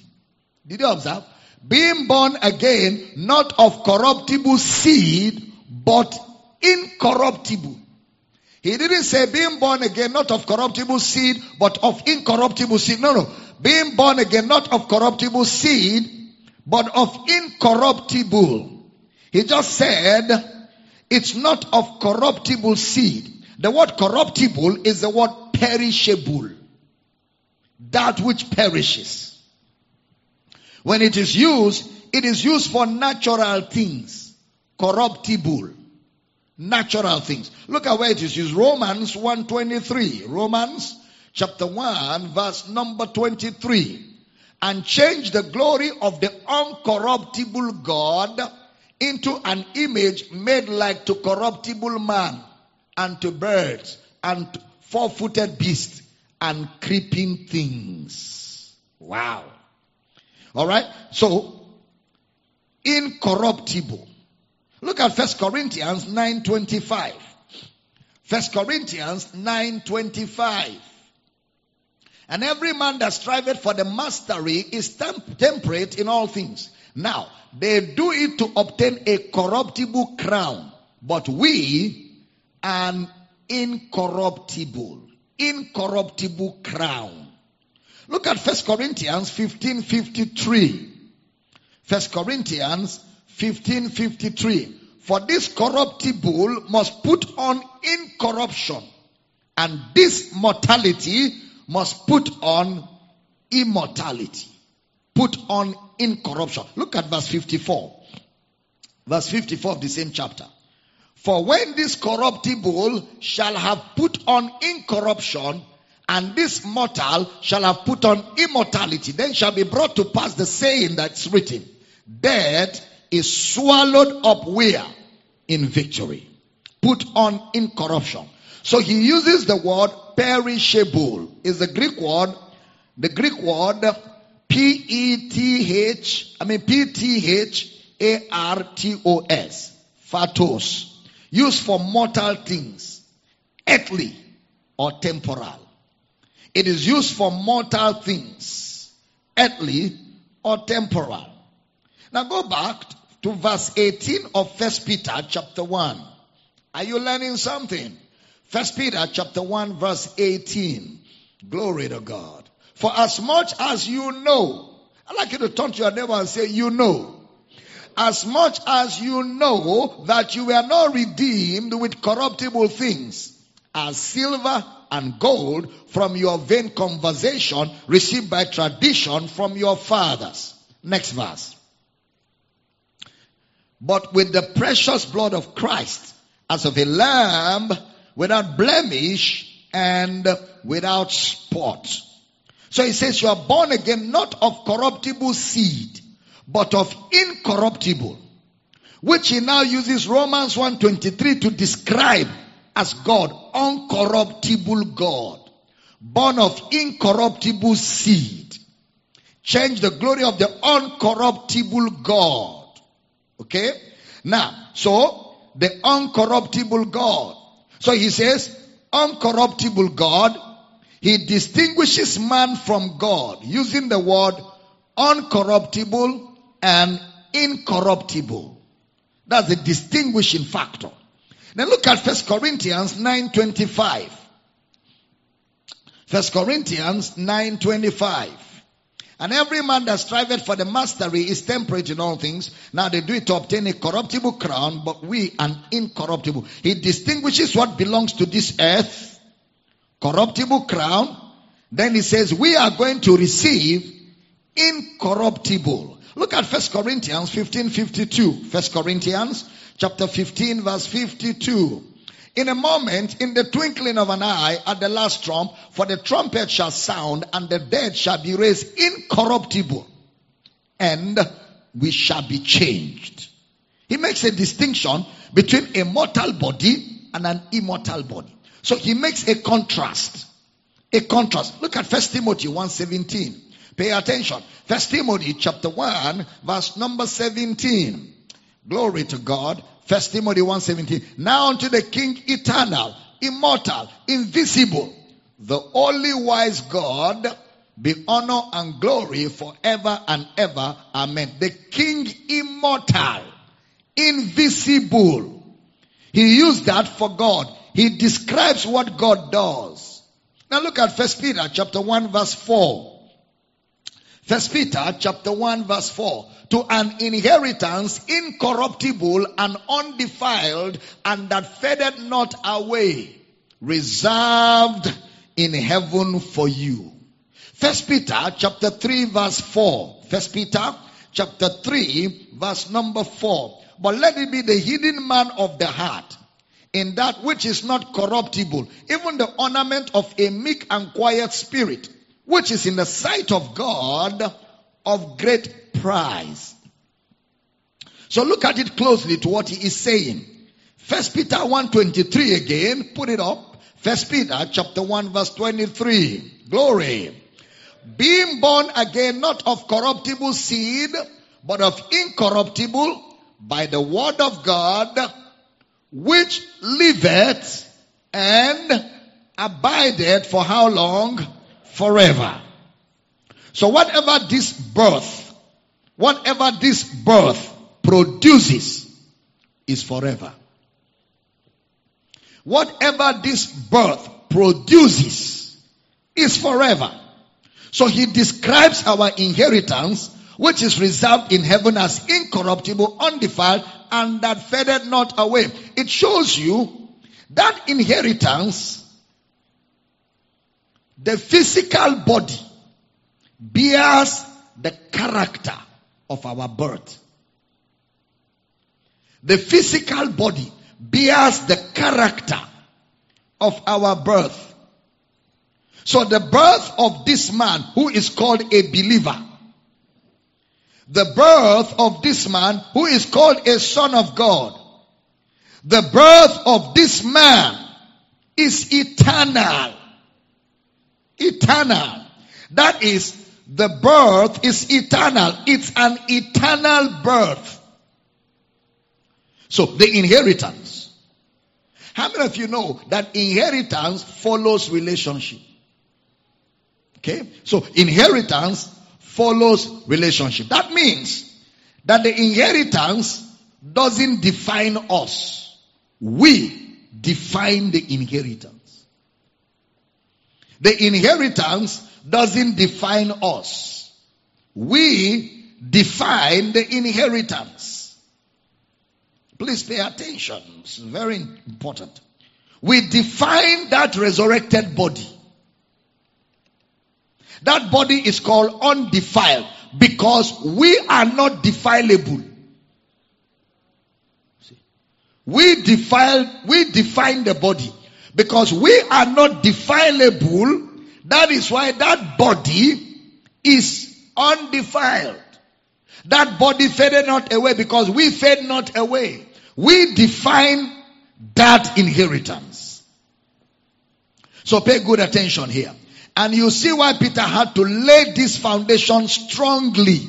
Speaker 2: Did you observe? Being born again, not of corruptible seed, but incorruptible. He didn't say being born again, not of corruptible seed, but of incorruptible seed. No, no. Being born again, not of corruptible seed, but of incorruptible. He just said, it's not of corruptible seed. The word corruptible is the word perishable. That which perishes. When it is used, it is used for natural things. Corruptible. Natural things. Look at where it is used. Romans 123. Romans chapter 1 verse number 23. And change the glory of the uncorruptible God into an image made like to corruptible man and to birds and four-footed beasts and creeping things. Wow. All right. So incorruptible. Look at First Corinthians 9:25. First Corinthians 9:25. And every man that striveth for the mastery is temp- temperate in all things. Now, they do it to obtain a corruptible crown, but we an incorruptible, incorruptible crown. Look at First Corinthians 15:53. First Corinthians 15:53. For this corruptible must put on incorruption, and this mortality must put on immortality. Put on incorruption. Look at verse 54. Verse 54 of the same chapter. For when this corruptible shall have put on incorruption, and this mortal shall have put on immortality, then shall be brought to pass the saying that's written. Death is swallowed up where? In victory. Put on incorruption. So he uses the word perishable. Is the Greek word, the Greek word P-E-T-H, I mean P-T-H-A-R-T-O-S. Phatos. Used for mortal things. Earthly or temporal. It is used for mortal things. Earthly or temporal. Now go back to verse 18 of First Peter chapter 1. Are you learning something? First Peter chapter 1 verse 18. Glory to God. For as much as you know, I'd like you to turn to your neighbor and say, you know. As much as you know that you were not redeemed with corruptible things, as silver and gold from your vain conversation received by tradition from your fathers. Next verse but with the precious blood of Christ as of a lamb without blemish and without spot. So he says you are born again not of corruptible seed, but of incorruptible, which he now uses Romans 1.23 to describe as God, uncorruptible God, born of incorruptible seed. Change the glory of the uncorruptible God Okay? Now, so the uncorruptible God. So he says, uncorruptible God, he distinguishes man from God using the word uncorruptible and incorruptible. That's the distinguishing factor. Now look at First Corinthians 9:25. First Corinthians 9:25. And every man that striveth for the mastery is temperate in all things. Now they do it to obtain a corruptible crown, but we an incorruptible. He distinguishes what belongs to this earth, corruptible crown. Then he says we are going to receive incorruptible. Look at First Corinthians 15, 52. First Corinthians chapter 15 verse 52. In a moment, in the twinkling of an eye, at the last trump, for the trumpet shall sound, and the dead shall be raised incorruptible, and we shall be changed. He makes a distinction between a mortal body and an immortal body. So he makes a contrast. A contrast. Look at First Timothy 1:17. Pay attention. First Timothy chapter 1, verse number 17. Glory to God. First Timothy 1:17. Now unto the King eternal, immortal, invisible, the only wise God, be honor and glory forever and ever. Amen. The King immortal, invisible. He used that for God. he describes what God does. Now look at First Peter chapter 1 verse 4. First Peter chapter 1 verse 4. To an inheritance incorruptible and undefiled and that fadeth not away, reserved in heaven for you. First Peter chapter 3 verse 4. First Peter chapter 3 verse number 4. But let it be the hidden man of the heart in that which is not corruptible, even the ornament of a meek and quiet spirit, which is in the sight of God of great price. So look at it closely to what he is saying. First Peter 1.23 again, put it up. First Peter chapter 1 verse 23. Glory. Being born again not of corruptible seed, but of incorruptible by the word of God, which liveth and abideth for how long? Forever. So whatever this birth, whatever this birth produces is forever. Whatever this birth produces is forever. So he describes our inheritance, which is reserved in heaven as incorruptible, undefiled, and that faded not away. It shows you that inheritance, the physical body, bears the character of our birth. The physical body bears the character of our birth. So the birth of this man who is called a believer, the birth of this man who is called a son of God, the birth of this man is eternal. Eternal. That is, the birth is eternal. It's an eternal birth. So the inheritance. How many of you know that inheritance follows relationship? Okay. So inheritance follows relationship. That means that the inheritance doesn't define us. We define the inheritance. The inheritance doesn't define us. We define the inheritance. Please pay attention. It's very important. We define that resurrected body. That body is called undefiled because we are not defilable. We defile, we define the body because we are not defilable. That is why that body is undefiled. That body faded not away because we fade not away. We define that inheritance. So pay good attention here. And you see why Peter had to lay this foundation strongly.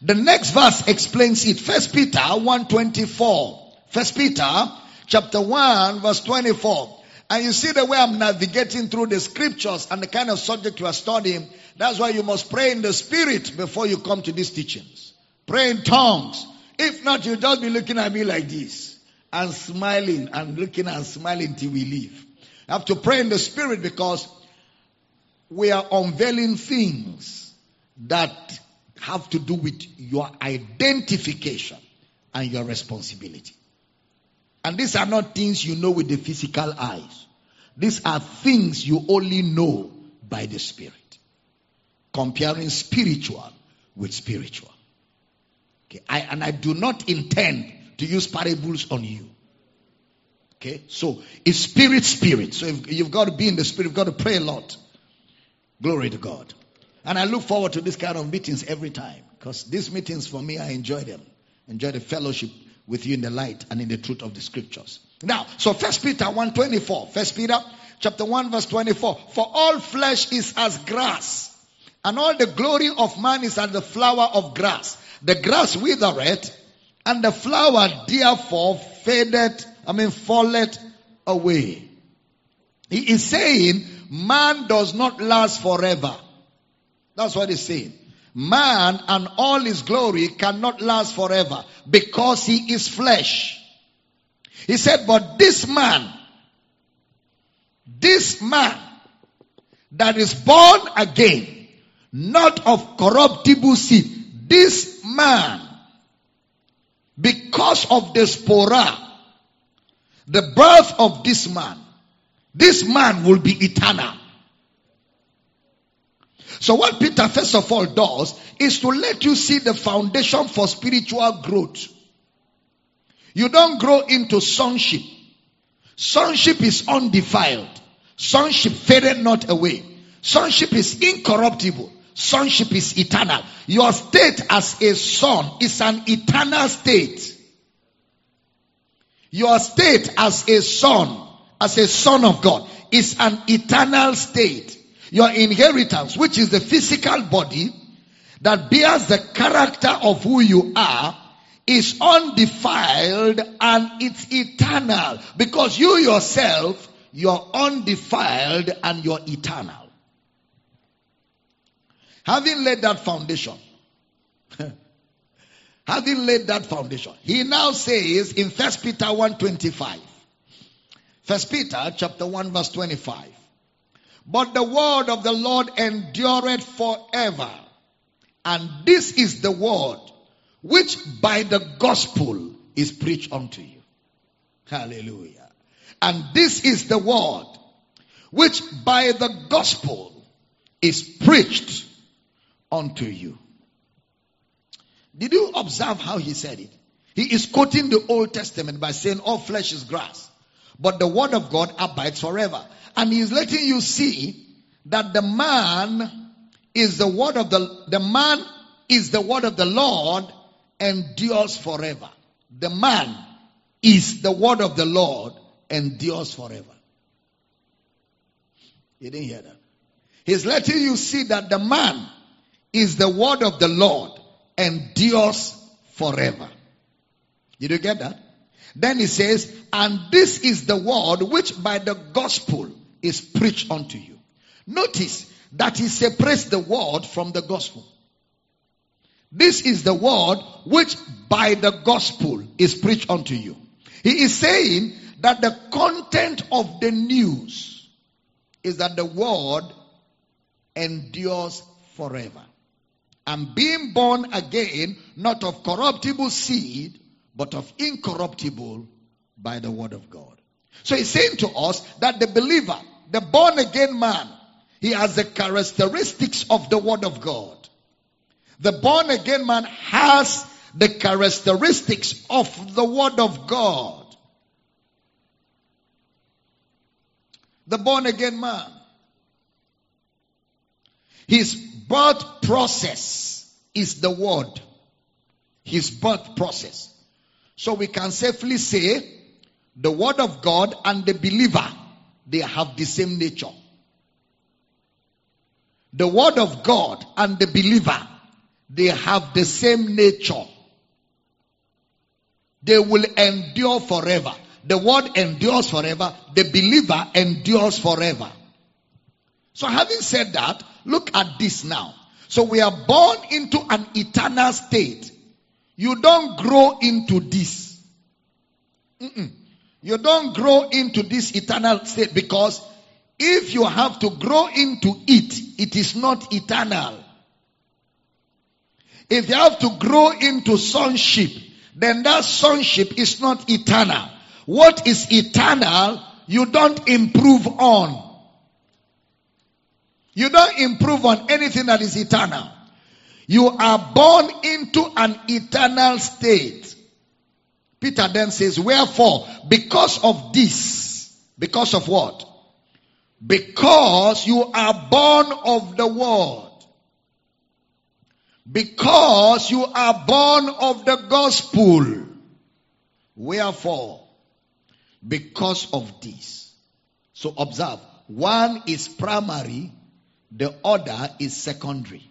Speaker 2: The next verse explains it. First Peter 124. First Peter chapter 1 verse 24. And you see the way I'm navigating through the scriptures and the kind of subject you are studying. That's why you must pray in the spirit before you come to these teachings. Pray in tongues. If not, you'll just be looking at me like this and smiling and looking and smiling till we leave. You have to pray in the spirit because we are unveiling things that have to do with your identification and your responsibility. And these are not things you know with the physical eyes. These are things you only know by the Spirit. Comparing spiritual with spiritual. Okay, I, and I do not intend to use parables on you. Okay, so it's spirit, spirit. So you've got to be in the spirit, you've got to pray a lot. Glory to God. And I look forward to this kind of meetings every time because these meetings for me, I enjoy them. Enjoy the fellowship with you in the light and in the truth of the scriptures. Now, so First Peter 1:24. First Peter chapter 1 verse 24. For all flesh is as grass, and all the glory of man is as the flower of grass. The grass withereth, and the flower therefore fadeth, I mean falleth away. He is saying man does not last forever. That's what he's saying. Man and all his glory cannot last forever because he is flesh. He said, but this man, this man that is born again, not of corruptible seed, this man, because of the spora, the birth of this man, this man will be eternal. So what Peter first of all does is to let you see the foundation for spiritual growth. You don't grow into sonship. Sonship is undefiled. Sonship faded not away. Sonship is incorruptible. Sonship is eternal. Your state as a son is an eternal state. Your state as a son, as a son of God, is an eternal state. Your inheritance, which is the physical body that bears the character of who you are, is undefiled and it's eternal because you yourself, you're undefiled and you're eternal. Having laid that foundation, *laughs* having laid that foundation, he now says in First Peter 1:25, First Peter chapter 1 verse 25, but the word of the Lord endureth forever. And this is the word which by the gospel is preached unto you. Hallelujah. And this is the word which by the gospel is preached unto you. Did you observe how he said it? He is quoting the Old Testament by saying all flesh is grass, but the word of God abides forever. And he is letting you see that the man is the word of the, the man is the word of the Lord and endures forever. The man is the word of the Lord and endures forever. You didn't hear that? He's letting you see that the man is the word of the Lord and endures forever. Did you get that? Then he says, and this is the word which by the gospel is preached unto you. Notice that he separates the word from the gospel. This is the word which by the gospel is preached unto you. He is saying that the content of the news is that the word endures forever. And being born again, not of corruptible seed, but of incorruptible by the word of God. So he's saying to us that the believer, the born again man, he has the characteristics of the word of God. The born again man has the characteristics of the word of God. The born again man. His birth process is the word. His birth process. So we can safely say the word of God and the believer, they have the same nature. The word of God and the believer, they have the same nature. They will endure forever. The word endures forever. The believer endures forever. So having said that, look at this now. So we are born into an eternal state. You don't grow into this. Mm-mm. You don't grow into this eternal state because if you have to grow into it, it is not eternal. If you have to grow into sonship, then that sonship is not eternal. What is eternal, you don't improve on. You don't improve on anything that is eternal. You are born into an eternal state. Peter then says, Wherefore, because of this, because of what? Because you are born of the word. Because you are born of the gospel. Wherefore, because of this. So observe, one is primary, the other is secondary.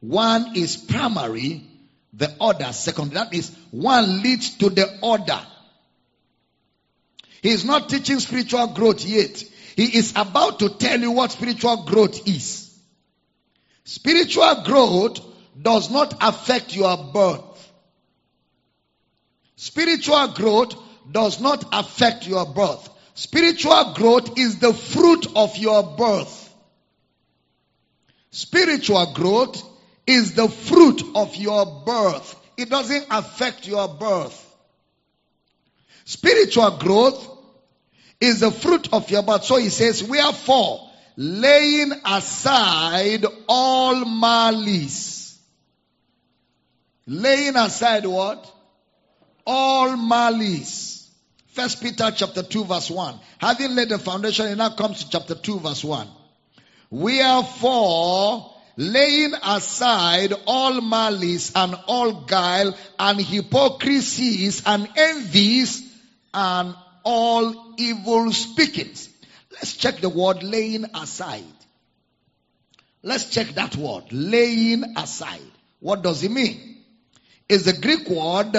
Speaker 2: One is primary, the other second, That is, one leads to the other. He is not teaching spiritual growth yet. He is about to tell you what spiritual growth is. Spiritual growth does not affect your birth. Spiritual growth does not affect your birth. Spiritual growth is the fruit of your birth. Spiritual growth is the fruit of your birth. It doesn't affect your birth. Spiritual growth is the fruit of your birth. So he says, wherefore, laying aside all malice. Laying aside what? All malice. First Peter chapter 2 verse 1. Having laid the foundation, it now comes to chapter 2 verse 1. Wherefore, laying aside all malice and all guile and hypocrisies and envies and all evil speakings. Let's check the word laying aside. Let's check that word, laying aside. What does it mean? It's the Greek word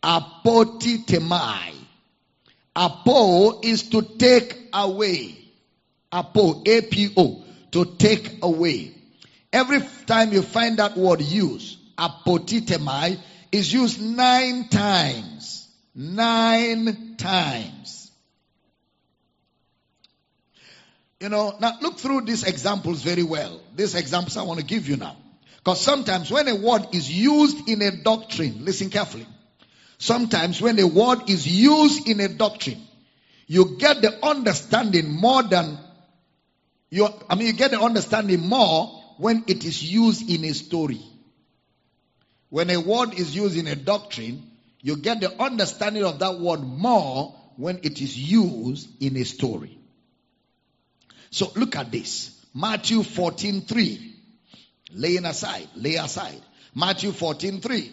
Speaker 2: apotitemai. Apo is to take away. Apo, A-P-O, to take away. Every time you find that word used, apotitemai, is used nine times. Nine times. You know, now look through these examples very well. These examples I want to give you now. Because sometimes when a word is used in a doctrine, listen carefully. Sometimes when a word is used in a doctrine, you get the understanding more than you, I mean, you get the understanding more when it is used in a story. When a word is used in a doctrine, you get the understanding of that word more when it is used in a story. So look at this. Matthew 14 3. Laying aside, lay aside. Matthew 14:3.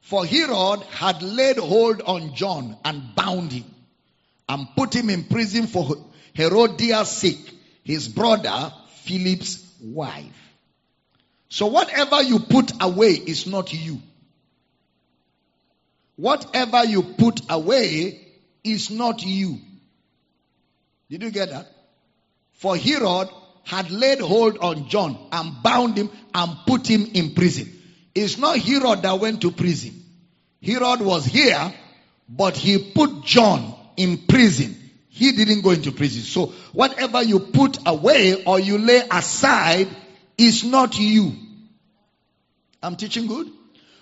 Speaker 2: For Herod had laid hold on John and bound him and put him in prison for Herodias' sake, his brother Philip's wife. So whatever you put away is not you. Whatever you put away is not you. Did you get that? For Herod had laid hold on John and bound him and put him in prison. It's not Herod that went to prison. Herod was here, but he put John in prison. He didn't go into prison. So whatever you put away or you lay aside is not you. I'm teaching good?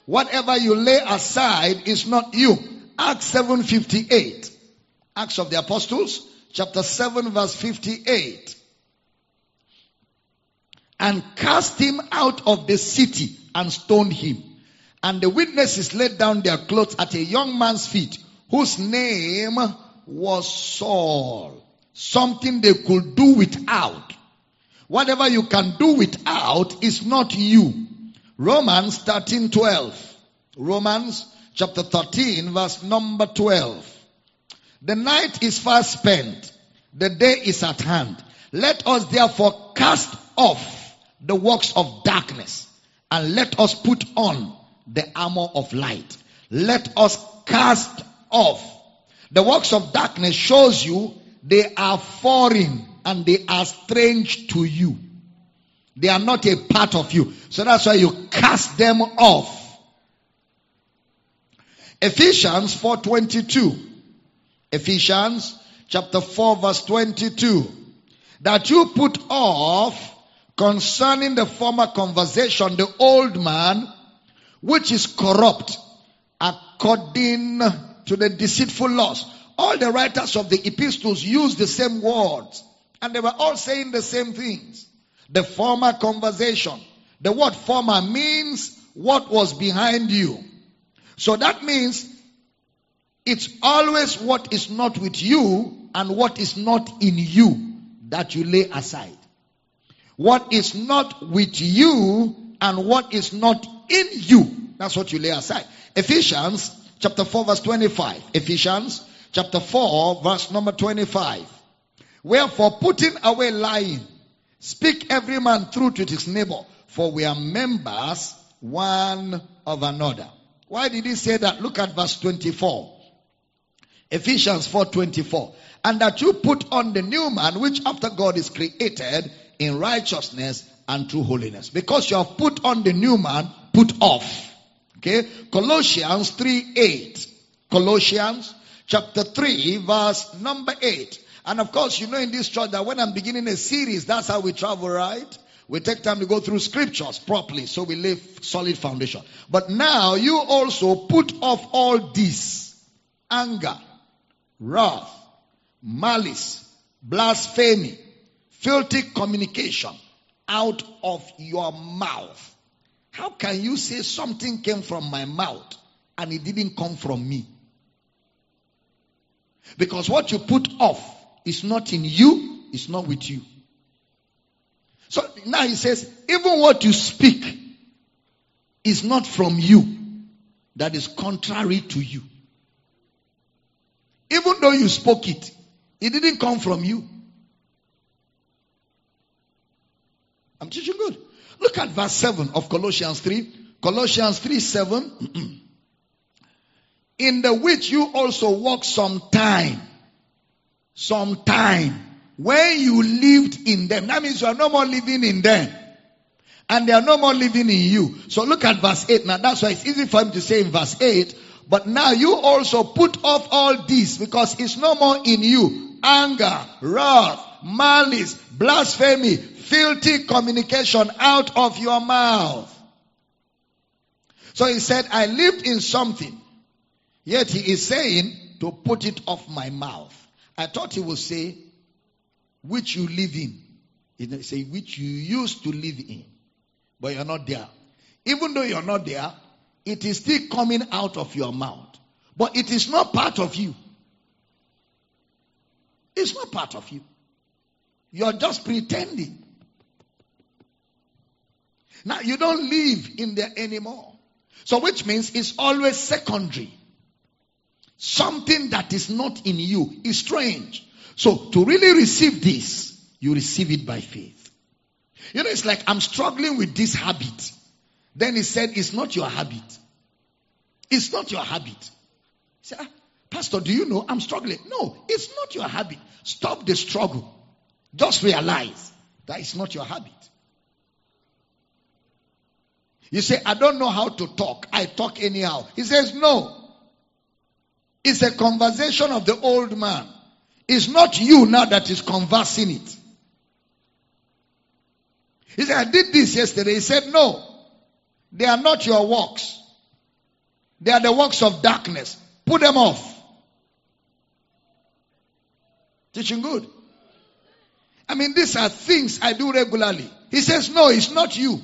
Speaker 2: Whatever you lay aside is not you. Acts 7:58. Acts of the Apostles, chapter 7 verse 58. And cast him out of the city and stoned him. And the witnesses laid down their clothes at a young man's feet, whose name was Saul. Something they could do without. Whatever you can do without is not you. Romans 13 12. Romans chapter 13 verse number 12. The night is fast spent. The day is at hand. Let us therefore cast off the works of darkness and let us put on the armor of light. Let us cast off. The works of darkness shows you they are foreign and they are strange to you. They are not a part of you. So that's why you cast them off. Ephesians 4:22. Ephesians chapter 4 verse 22. That you put off concerning the former conversation the old man which is corrupt according to the deceitful laws. All the writers of the epistles used the same words and they were all saying the same things. The former conversation. The word former means what was behind you. So that means it's always what is not with you and what is not in you that you lay aside. What is not with you and what is not in you. That's what you lay aside. Ephesians chapter 4 verse 25. Ephesians chapter 4 verse number 25. Wherefore putting away lying, speak every man truth to his neighbor, for we are members one of another. Why did he say that? Look at verse 24. Ephesians 4:24. And that you put on the new man which after God is created in righteousness and true holiness. Because you have put on the new man, put off. Okay? Colossians 3 8. Colossians chapter 3, verse number 8. And of course, you know in this church that when I'm beginning a series, that's how we travel, right? We take time to go through scriptures properly so we lay solid foundation. But now you also put off all this anger, wrath, malice, blasphemy, filthy communication out of your mouth. How can you say something came from my mouth and it didn't come from me? Because what you put off is not in you, it's not with you. So now he says, even what you speak is not from you, that is contrary to you. Even though you spoke it, it didn't come from you. I'm teaching good. Look at verse 7 of Colossians 3. Colossians 3 7. *clears throat* In the which you also walk some time some time when you lived in them. That means you are no more living in them. And they are no more living in you. So look at verse 8. Now that's why it's easy for him to say in verse 8, but now you also put off all this because it's no more in you. Anger, wrath, malice, blasphemy, filthy communication out of your mouth. So he said, I lived in something. Yet he is saying to put it off my mouth. I thought he would say, which you live in. He say, which you used to live in. But you're not there. Even though you're not there, it is still coming out of your mouth. But it is not part of you. It's not part of you. You're just pretending. Now you don't live in there anymore. So which means it's always secondary. Something that is not in you is strange. So to really receive this, you receive it by faith. You know, it's like I'm struggling with this habit. Then he said, It's not your habit. It's not your habit. He said, ah, Pastor, do you know I'm struggling? No, it's not your habit. Stop the struggle. Just realize that it's not your habit. You say, I don't know how to talk. I talk anyhow. He says, No. It's a conversation of the old man. It's not you now that is conversing it. He said, I did this yesterday. He said, No, they are not your works. They are the works of darkness. Put them off. Teaching good. I mean, these are things I do regularly. He says, No, it's not you.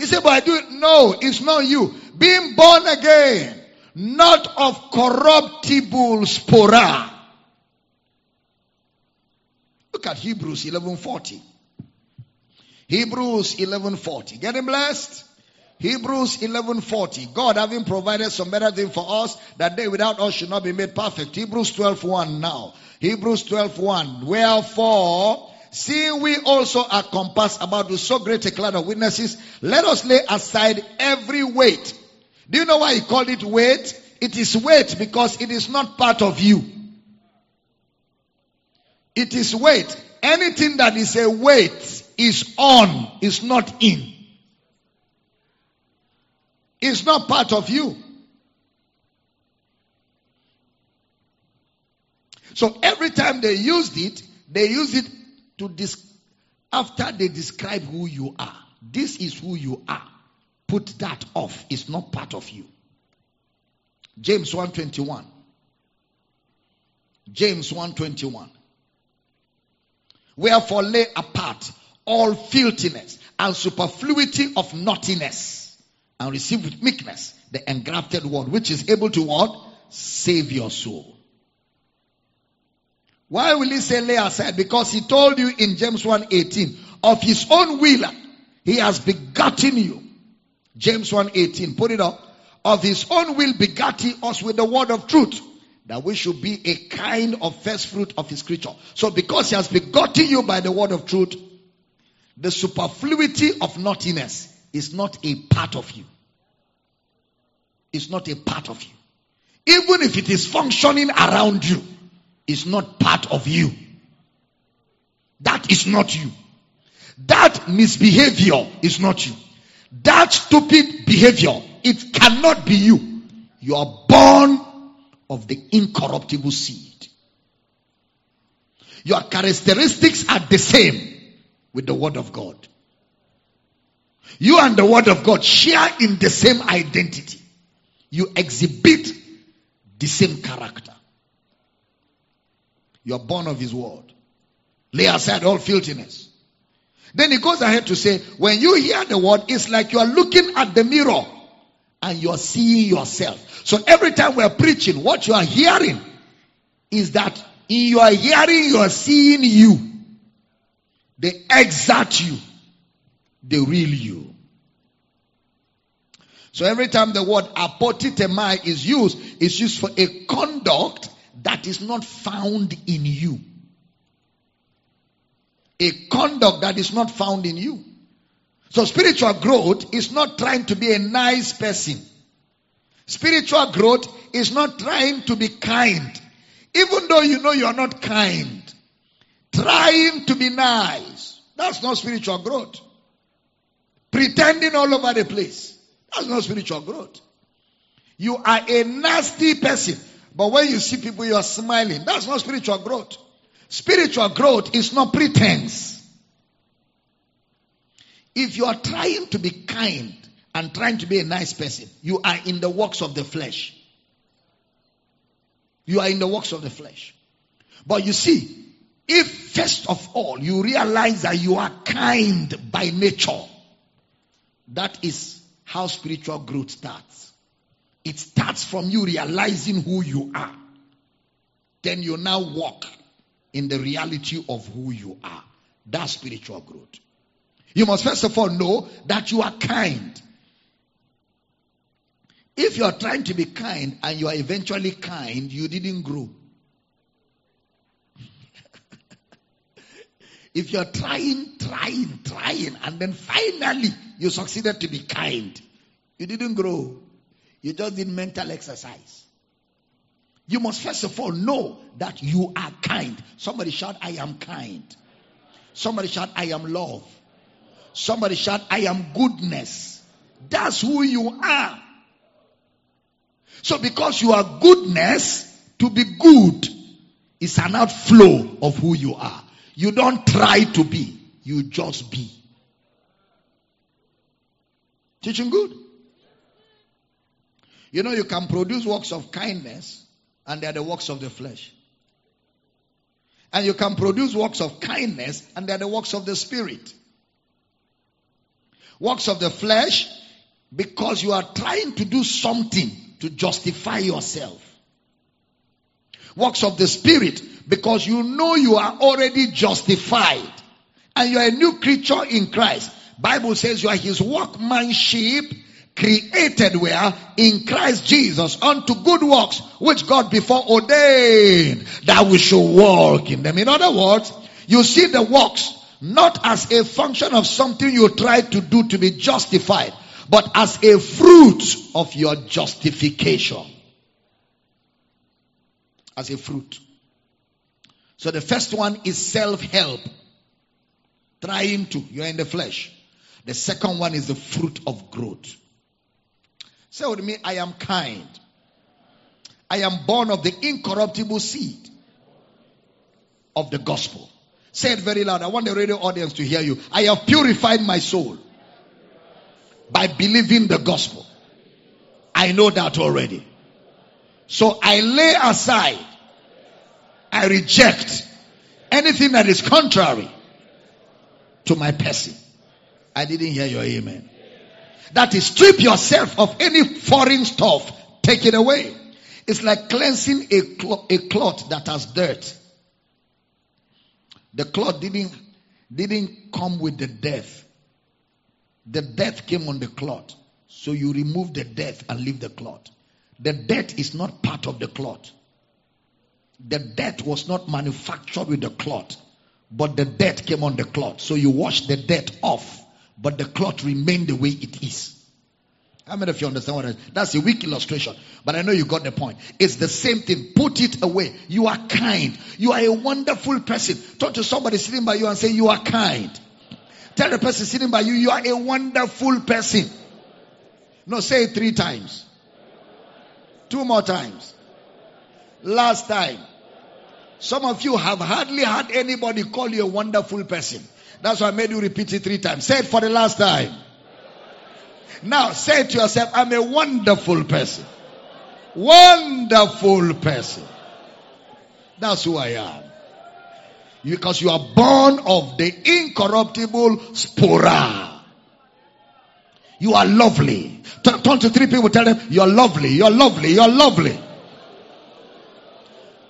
Speaker 2: He said, But I do it. No, it's not you. Being born again not of corruptible spora. Look at Hebrews 11:40. Hebrews 11:40. Getting blessed? Hebrews 11:40. God having provided some better thing for us that they without us should not be made perfect. Hebrews 12:1 now. Hebrews 12:1. Wherefore, seeing we also are compassed about with so great a cloud of witnesses, let us lay aside every weight do you know why he called it weight? It is weight because it is not part of you. It is weight. Anything that is a weight is on, is not in. It's not part of you. So every time they used it, they used it to dis- after they describe who you are. This is who you are put that off. It's not part of you. James 121. James 121. Wherefore lay apart all filthiness and superfluity of naughtiness and receive with meekness the engrafted word which is able to what? Save your soul. Why will he say lay aside? Because he told you in James 1:18 of his own will he has begotten you James 1:18. Put it up. Of his own will begat he us with the word of truth, that we should be a kind of first fruit of his creature. So because he has begotten you by the word of truth, the superfluity of naughtiness is not a part of you. It's not a part of you. Even if it is functioning around you, it's not part of you. That is not you. That misbehavior is not you. That stupid behavior, it cannot be you. You are born of the incorruptible seed. Your characteristics are the same with the word of God. You and the word of God share in the same identity. You exhibit the same character. You are born of his word. Lay aside all filthiness. Then he goes ahead to say, when you hear the word, it's like you are looking at the mirror and you are seeing yourself. So every time we're preaching, what you are hearing is that in your hearing, you are seeing you. They exact you. The real you. So every time the word apotitemai is used, it's used for a conduct that is not found in you. A conduct that is not found in you. So spiritual growth is not trying to be a nice person. Spiritual growth is not trying to be kind. Even though you know you are not kind. Trying to be nice. That's not spiritual growth. Pretending all over the place. That's not spiritual growth. You are a nasty person. But when you see people, you are smiling. That's not spiritual growth. Spiritual growth is not pretense. If you are trying to be kind and trying to be a nice person, you are in the works of the flesh. You are in the works of the flesh. But you see, if first of all you realize that you are kind by nature, that is how spiritual growth starts. It starts from you realizing who you are. Then you now walk in the reality of who you are. That's spiritual growth. You must first of all know that you are kind. If you are trying to be kind and you are eventually kind, you didn't grow. *laughs* if you are trying, trying, trying, and then finally you succeeded to be kind, you didn't grow. You just did mental exercise. You must first of all know that you are kind. Somebody shout, I am kind. Somebody shout, I am love. Somebody shout, I am goodness. That's who you are. So because you are goodness, to be good is an outflow of who you are. You don't try to be, you just be. Teaching good. You know, you can produce works of kindness, and they are the works of the flesh. And you can produce works of kindness, and they are the works of the spirit. Works of the flesh, because you are trying to do something to justify yourself. Works of the spirit, because you know you are already justified. And you are a new creature in Christ. Bible says you are his workmanship created where in Christ Jesus unto good works which God before ordained that we should walk in them. In other words, you see the works not as a function of something you try to do to be justified, but as a fruit of your justification. As a fruit. So the first one is self-help. Trying to, you're in the flesh. The second one is the fruit of growth. Say with me, I am kind. I am born of the incorruptible seed of the gospel. Say it very loud. I want the radio audience to hear you. I have purified my soul by believing the gospel. I know that already. So I lay aside, I reject anything that is contrary to my person. I didn't hear your amen. That is strip yourself of any foreign stuff. Take it away. It's like cleansing a, cl- a cloth that has dirt. The cloth didn't, didn't come with the death. The death came on the cloth. So you remove the death and leave the cloth. The death is not part of the cloth. The death was not manufactured with the cloth, but the death came on the cloth. So you wash the death off but the cloth remained the way it is. How many of you understand what I That's a weak illustration, but I know you got the point. It's the same thing. Put it away. You are kind. You are a wonderful person. Talk to somebody sitting by you and say, You are kind. Tell the person sitting by you, You are a wonderful person. No, say it three times. Two more times. Last time. Some of you have hardly had anybody call you a wonderful person. That's why I made you repeat it three times. Say it for the last time. Now say to yourself, I'm a wonderful person. Wonderful person. That's who I am. Because you are born of the incorruptible spora. You are lovely. Turn to three people, tell them, you're lovely, you're lovely, you're lovely.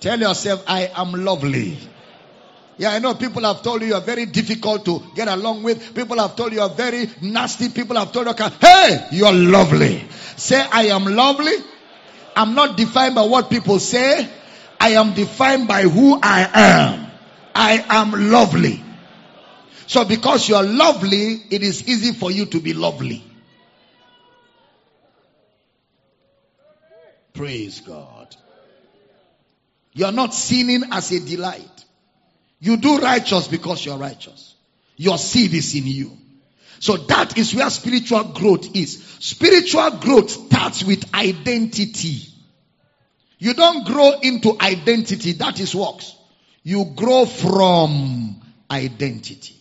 Speaker 2: Tell yourself, I am lovely. Yeah, I know people have told you you're very difficult to get along with. People have told you you're very nasty. People have told you, hey, you're lovely. Say, I am lovely. I'm not defined by what people say. I am defined by who I am. I am lovely. So because you're lovely, it is easy for you to be lovely. Praise God. You're not sinning as a delight. You do righteous because you're righteous. Your seed is in you. So that is where spiritual growth is. Spiritual growth starts with identity. You don't grow into identity. That is works. You grow from identity.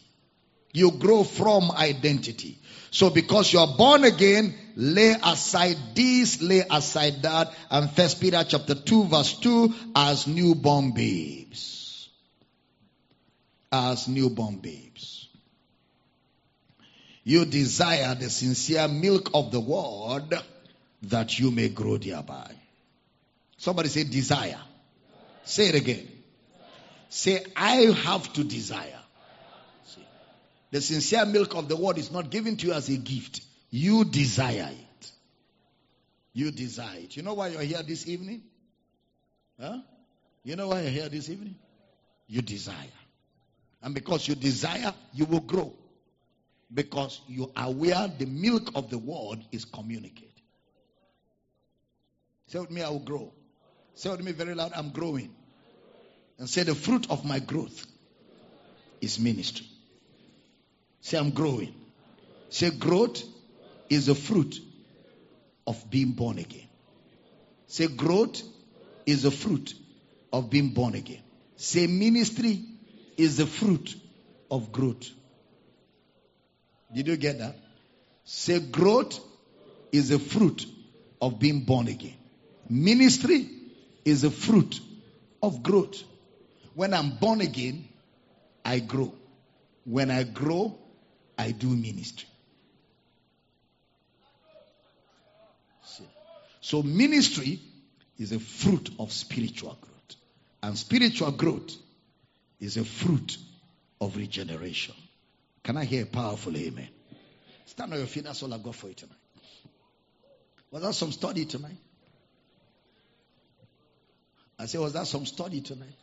Speaker 2: You grow from identity. So because you're born again, lay aside this, lay aside that, and First Peter chapter 2 verse 2 as newborn babes. As newborn babes. You desire the sincere milk of the word that you may grow thereby. Somebody say desire. Say it again. Say, I have to desire. See, the sincere milk of the word is not given to you as a gift. You desire it. You desire it. You know why you're here this evening? Huh? You know why you're here this evening? You desire. And because you desire, you will grow. Because you are aware the milk of the word is communicated. Say with me, I will grow. Say with me very loud, I'm growing. And say, the fruit of my growth is ministry. Say, I'm growing. Say, growth is the fruit of being born again. Say, growth is the fruit of being born again. Say, ministry is the fruit of growth. Did you get that? Say, growth is the fruit of being born again. Ministry is a fruit of growth. When I'm born again, I grow. When I grow, I do ministry. So ministry is a fruit of spiritual growth. And spiritual growth is a fruit of regeneration. Can I hear a powerful amen? Stand on your feet. That's all I've got for you tonight. Was that some study tonight? I say, was that some study tonight?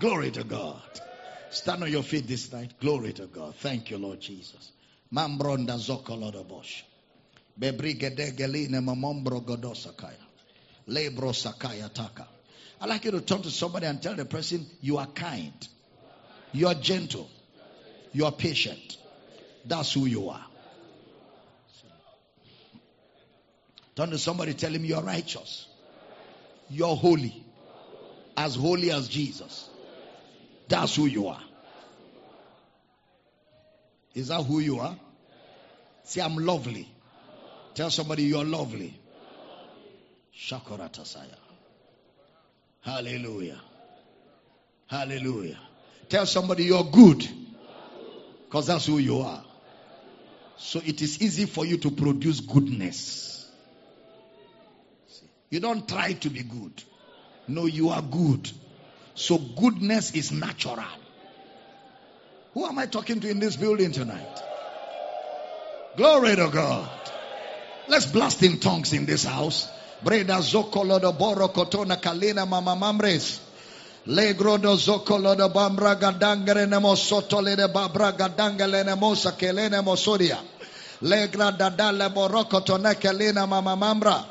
Speaker 2: Glory to God. Stand on your feet this night. Glory to God. Thank you, Lord Jesus. Mambronda zokolodobosh. Bebrigedegeline mamombro godosakaya. Lebro sakaya taka. I like you to turn to somebody and tell the person, you are kind. You are gentle. You are patient. That's who you are. Turn to somebody, tell him you are righteous. You're holy. As holy as Jesus. That's who you are. Is that who you are? Say, I'm lovely. Tell somebody you're lovely. Shakaratasaya. Hallelujah. Hallelujah. Tell somebody you're good. Because that's who you are. So it is easy for you to produce goodness. You don't try to be good. No, you are good. So goodness is natural. Who am I talking to in this building tonight? Glory to God. Let's blast in tongues in this house. Breda zokolo do boro kotona kalina mama mamres. Legro do zokolo do bambra gadangere nemo soto le de babra gadangele nemo sakelene mosoria. Legra dadale boroko toneke lina mama mambra.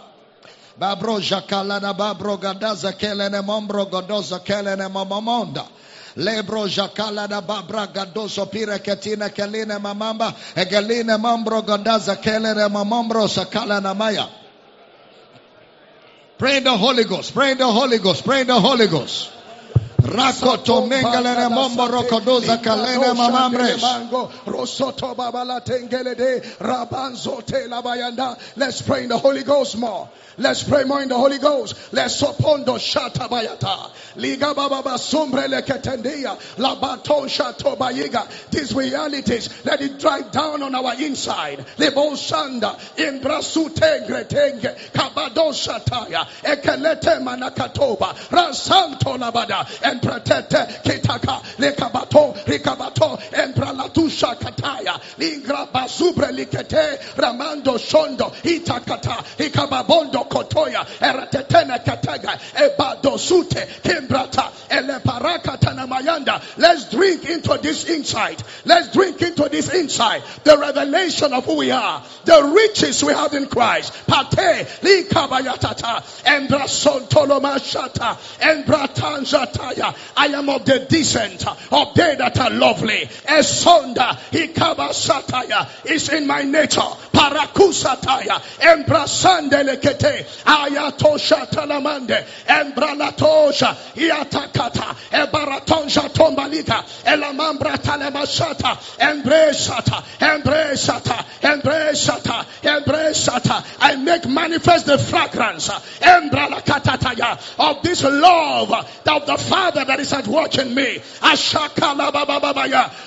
Speaker 2: Babro jakalana babro gadaza kelene mombro godoza kelene mamamonda. Lebro jakala da babra gadoso pira ketina keline mamamba egeline mambro godaza kelene mamombro sakala na maya. Pray in the Holy Ghost. Pray in the Holy Ghost. Pray in the Holy Ghost. Rakoto mengalene mombo rokodoza kalene
Speaker 1: labayanda. Let's pray in the Holy Ghost more. Let's pray more in the Holy Ghost. Let's sopondo shata bayata. Liga baba sumbre leketendia. Shato bayiga. These realities, let it drive down on our inside. Lebo shanda. Imbrasute gretenge. Kabado shataya. Ekelete manakatoba. Rasanto labada. Empretete kitaka. Lekabato. Rikabato. Empralatusha kataya. Lingra bazubre likete. Ramando shondo. Itakata. Ikababondo kotoya eratetene katega ebado sute kimbrata eleparaka tanamayanda let's drink into this insight let's drink into this insight the revelation of who we are the riches we have in Christ pate likabayatata embrasontolomashata embratanjataya I am of the decent of they that are lovely. Esonda ikabasataya is in my nature. Parakusataya embrasandelekete ayatosha talamande embralatosha iatakata ebaratonja tombalika elamambra talemashata embresata embresata embresata embresata I make manifest the fragrance embralakatataya of this love of the Father that is at in me.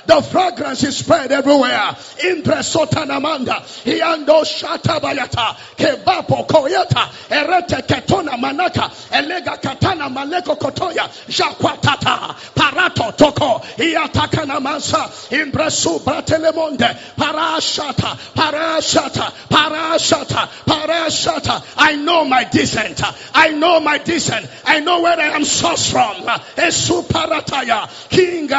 Speaker 1: The fragrance is spread everywhere. Impresotanamanda iando shatabayata kebapo koyata erete ketona manaka elega katana maleko kotoya jakwatata. Parato toko iatakana mansa imbresu bratelemonde parashata. Parashata. Parashata. Parashata. I know my descent. I know my descent. I know where I am sourced from esuparataya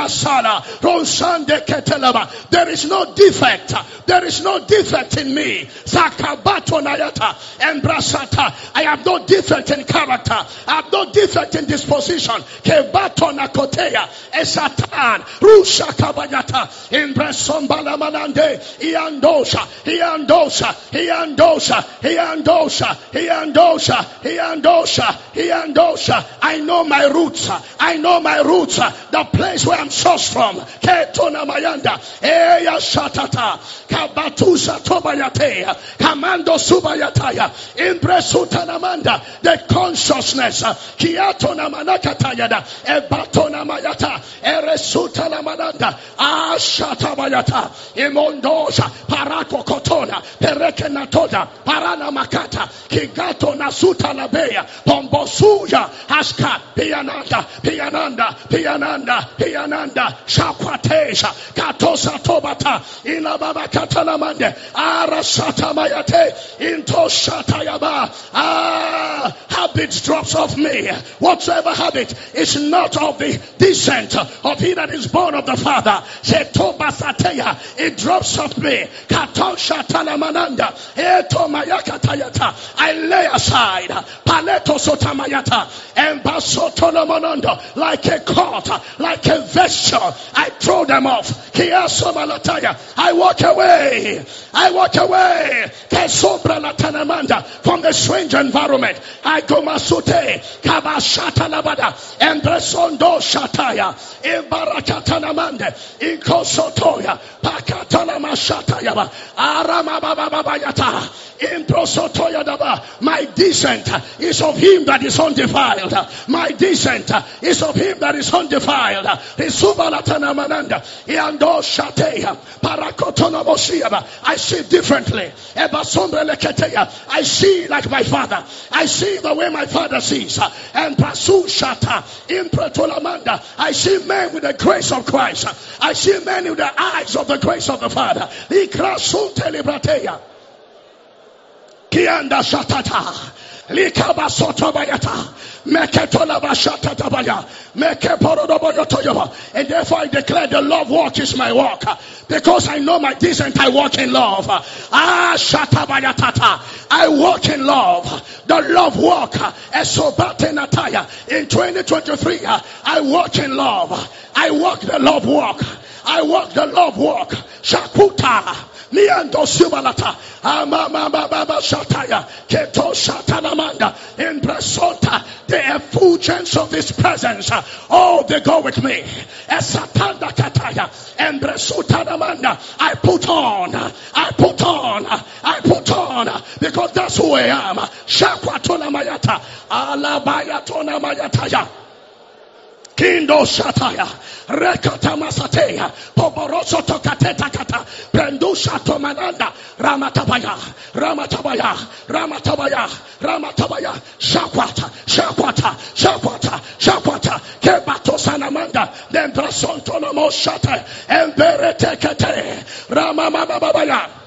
Speaker 1: sala ronsande ketelaba. There is no defect. There is no defect in me. Zakabato nayata embrasata. I have no defect in character. I have no defect in disposition. Kebato nakoteya esatan rusha kabayata imbrasombala manande iandosha iandosha iandosha iandosha iandosha iandosha iandosha. I know my roots know my roots uh, the place where I'm sourced from. Ketona mayanda eya shatata kabatusa tobayate kamando subayataya impresutanamanda the consciousness uh, kiatona manakatayada ebatona mayata eresutana mananda ashatabayata imondosha parako kotona pereke natoda parana makata kigato nasuta labeya pombosuja aska piananda piananda piananda piananda. Shakwatesha katosa tobata. Inababa katalamande. Arasata mayate into shatayaba. Ah habit drops off me. Whatsoever habit is not of the descent of he that is born of the father. Shetobasateya, it drops off me. Katosha talamananda. Eto mayakatayata I lay aside. Paleto sotamayata and basotolomonondo like a coat like a vesture I throw them off. I walk away. I walk away. From the strange environment. I go masute. Kabashata labada embresondo shataya. Imbarakatanamande inkosotoya pakatana aramabababayata improsotoya daba my descent is of him that is undefiled. My descent is of him that is undefiled. I see differently. I see like my father. I see the way my father sees. And I see men with the grace of Christ. I see men with the eyes of the grace of the Father. Kianda shatata. Likabasotobayata. Meketolabashatabaya. Mekeporodoboyotoyoba. And therefore I declare the love walk is my walk. Because I know my descent, I walk in love. Ah, shatabayatata. I walk in love. The love walk. Esobatenataya. In 2023, I walk in love. I walk the love walk. I walk the love walk. Shakuta. Miando Subalata, Amamababa Shataya, Keto Shatanamanda, in Bresota, the effulgence of His presence. Oh, they go with me. Esatanda Kataya, and Bresutanamanda, I put on, I put on, I put on, because that's who I am. Shakwatona Mayata, Alabayatona Mayataya. Kindo Shataya, Rekata Masatea, Poboroso Tokateta Kata, Prendusha Tomananda, Ramatabaya, Ramatabaya, Ramatabaya, Ramatabaya, Shakwata, Shakwata, Shakwata, Shakwata, Kebato Sanamanda, then Brasontonomo Shata, Emberete Kete, Ramamababaya.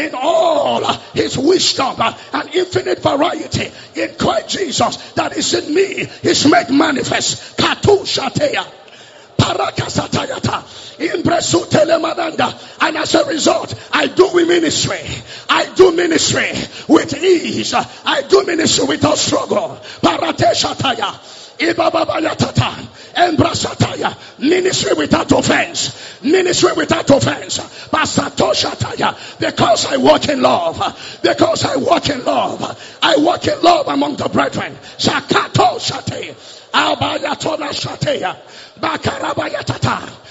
Speaker 1: in all his wisdom and infinite variety in Christ Jesus that is in me is made manifest. Katu shateya. Parakasatayata. And as a result, I do ministry. I do ministry with ease. I do ministry without struggle. Embrasataya. Ministry without offense. Ministry without offense. Pasatoshataya. Because I walk in love. Because I walk in love. I walk in love among the brethren. Sakato shate. Abayatona shateya. Bakarabayatata.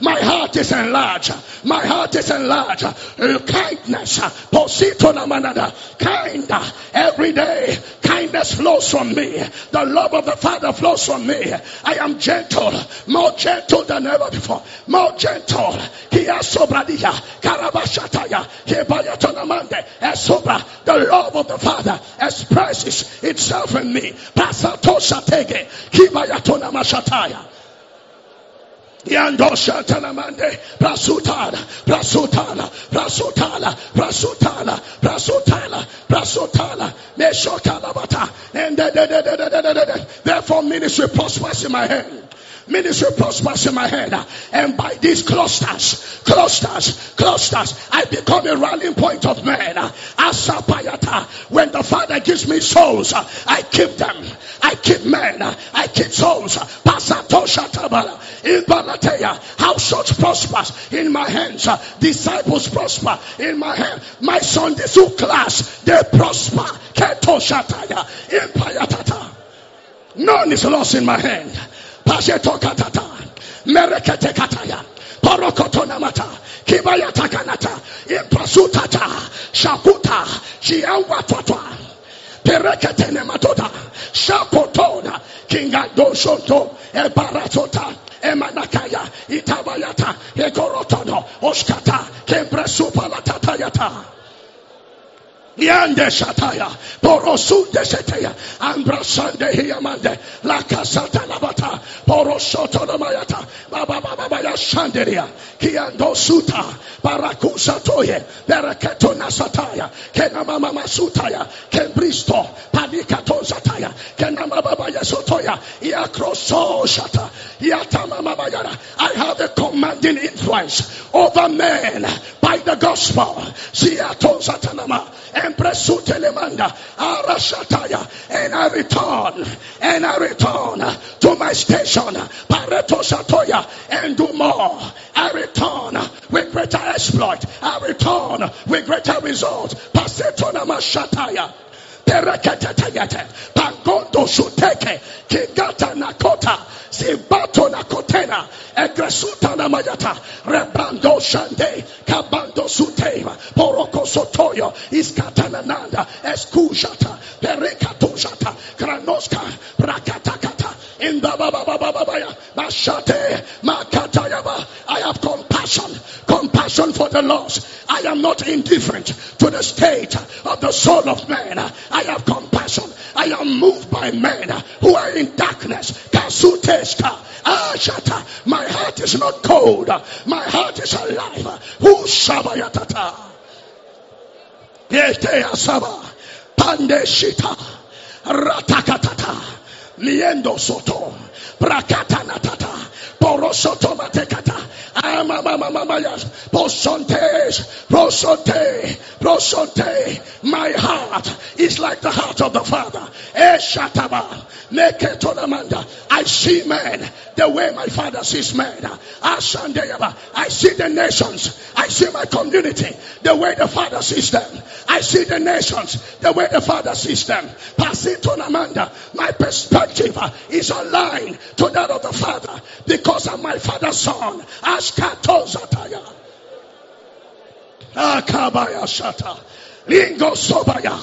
Speaker 1: My heart is enlarged. My heart is enlarged. Uh, kindness. Uh, kind. Uh, every day. Kindness flows from me. The love of the Father flows from me. I am gentle. More gentle than ever before. More gentle. The love of the Father expresses itself in me. And therefore ministry prospers in my hand. Ministry prospers in my head. And by these clusters, clusters, clusters, I become a rallying point of men. Asapayata. When the Father gives me souls, I keep them. I keep men. I keep souls. Pasatosha tabala. In Balatea. House church prospers in my hands. Disciples prosper in my hand. My Sunday school class, they prosper. Keto shataya. In Payatata. None is lost in my hand. Pasheto katata. Merekete kataya. Porokotona mata. Kibayata kanata. Imprasutata. Shakuta. Chiawa twatwa. Perekete nematota. Shakotona. Kingado shonto. Ebaratota. Emanakaya. Itabayata. Egorotono. Oskata. Kempresupalatatayata. Yande shataya, porosunde seteya, ambrasande hiamande, la casata labata, porosoto namayata, baba baba shanderia, kiando suta, barakusa toye, beraketo nasataya, kenama mama sutaya, kembristo, panikato zataya, kenama baba yasotoya, iakroso shata, yatama mama yara. I have a commanding influence over men by the gospel. Siato satanama, and I return, and I return to my station, and do more. I return with greater exploit. I return with greater results. Pasetona Mashataya. Pereketetayete, Pangondo Shuteke, Kigata Nakota, Zibato Nakotena, Egresuta Namayata, Rebrando Shande, Kabando Suteva, Poroko Sotoyo, Iskatanananda, Eskushata, Perekatoshata, Granoska, Rakatakata, in the Baba Baba Babaya, Mashate, Makatayaba. I have compassion, compassion for the lost. I am not indifferent to the state of the soul of man. I have compassion. I am moved by men who are in darkness. My heart is not cold. My heart is alive. Who shabayatata? Yete asaba. Pande shita. Ratakatata. Liendo soto. Prakata My heart is like the heart of the Father. Eshataba. I see men the way my father sees men. I see the nations. I see my community the way the father sees them. I see the nations the way the father sees them. Pasitonamanda. My perspective is aligned to that of the father because I'm my father's son. Ashkatozataya. Akabaya shata. Lingo sobaya.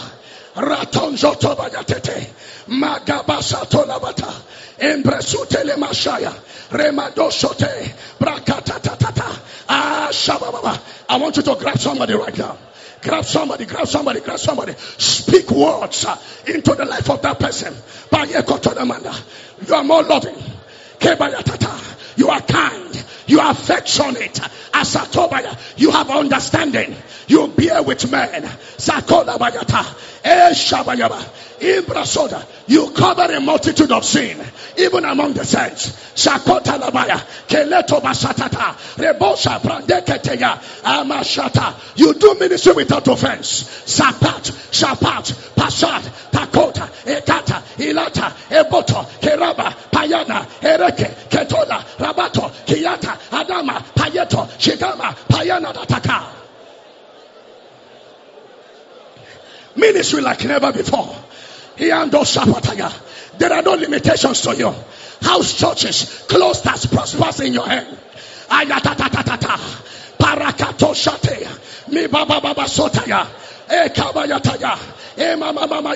Speaker 1: Ratonzo tobaya tete. Magabasa tolabata. Embresute le mashaya. Remadosote. Brakata tatata. Ah, shabababa. I want you to grab somebody right now. Grab somebody, grab somebody, grab somebody. Speak words uh, into the life of that person. You are more loving. You are kind. You are affectionate. Asatobaya. You have understanding. You bear with men. Sakola bayata. Eshabayaba. Ibrasoda. You cover a multitude of sin. Even among the saints. Sakota labaya. Keleto basatata. Rebosa brandeketeya. Amashata. You do ministry without offense. Sapat. Sapat. Pasat. Takota. Ekata. Ilata. Eboto. Keraba. Payana. Ereke. Ketola. Rabato. Kiyata. Adama. Payeto. Shigama. Payana. Dataka. Ministry like never before. There are no limitations to you. House churches closed as prosperous in your hand. Ayatatatata. Parakato shate. Mi baba baba sotaya. E kabayataya. E mama mama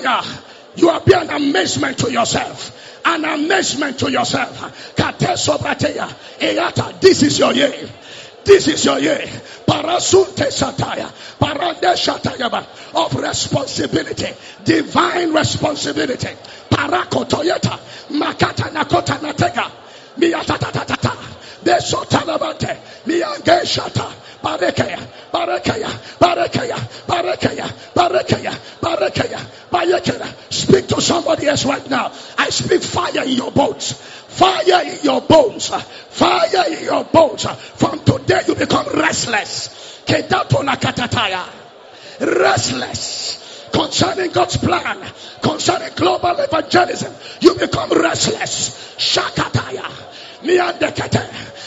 Speaker 1: You are being an amazement to yourself. An amazement to yourself. This is your year. This is your year. Parasunte sataya. Parande shatayaba. Of responsibility. Divine responsibility. Parakotoyeta. Makata nakota natega. Miatatatata. Besotanabante. Miange shata. Barekeya, Barekeya, Barekeya, Barekeya, Barekeya, Barekeya, Barekeya. Speak to somebody else right now. I speak fire in your bones. Fire in your bones. Fire in your bones. From today you become restless. Restless concerning God's plan, concerning global evangelism. You become restless. Shakataya. Miandekete.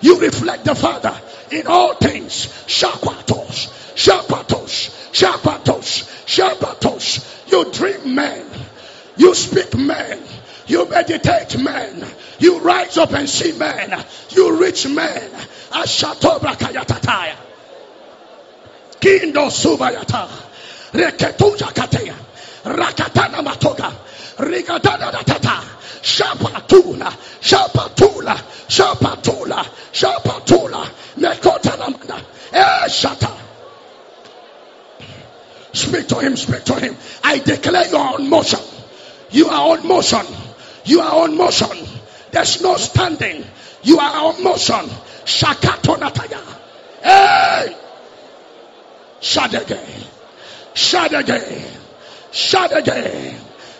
Speaker 1: You reflect the Father in all things. Shapatos. Shapatos. Shapatos. Shapatos. You dream men. You speak men. You meditate men. You rise up and see men. You reach men. Ashatobra kayatataya. Kindo subayata. Reketuja kateya. Rakatana matoga. Rigatana datata. Shapatula. Shapatula. Shapatula. Shapatula. Nekota namanda. Eh, shata. Speak to him, speak to him. I declare you are on motion. You are on motion. You are on motion. There's no standing. You are on motion. Shakatonataya. Hey! Shadege. Shadege. Shadege.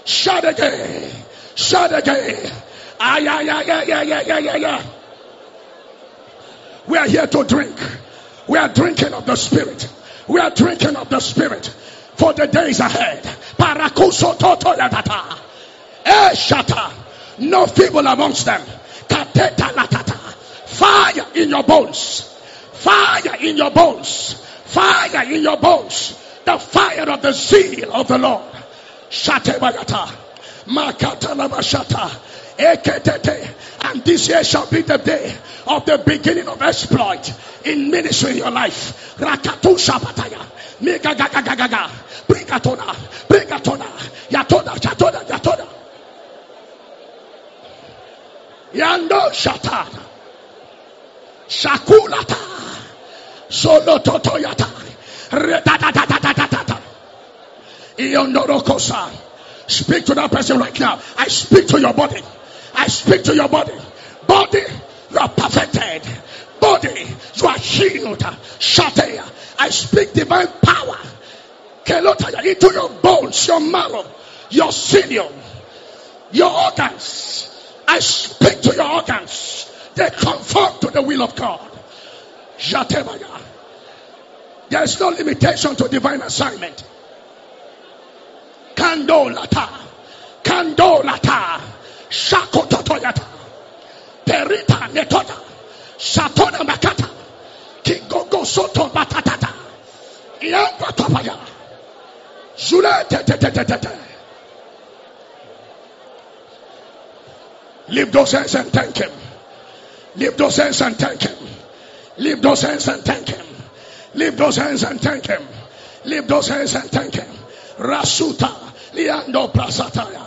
Speaker 1: Shadege. Shadege. Ay, ay, ay, ay, ay, ay, ay, ay, ay. We are here to drink. We are drinking of the Spirit. We are drinking of the Spirit for the days ahead. Parakuso toto yadata. Eh, shata. No feeble amongst them. Kateta latata. Fire in your bones. Fire in your bones. Fire in your bones. The fire of the zeal of the Lord. Shate And this year shall be the day of the beginning of exploit in ministry in your life. Rakatu shabataya. Mega gaga gaga gaga. Brigatona. Brigatona. Yatoda. Yatoda. Yatoda. Yando shata. Shakulata. Solo totoyata. Redadadadadadada. Iondorokosa. Speak to that person right now. I speak to your body. I speak to your body. Body, you are perfected. Body, you are healed. Shatea. I speak divine power. Kelotaya into your bones, your marrow, your sinew, your organs. I speak to your organs. They conform to the will of God. There is no limitation to divine assignment. Kandolata. Kandolata. Shakototoyata. Perita netota. Satona makata. Kigogo soto batatata. Iamba topaya. Zule te te te te te te. Lift those hands and thank him. Lift those hands and thank him. Lift those hands and thank him. Lift those hands and thank him. Lift those hands and thank him. Rasuta liando prasataya.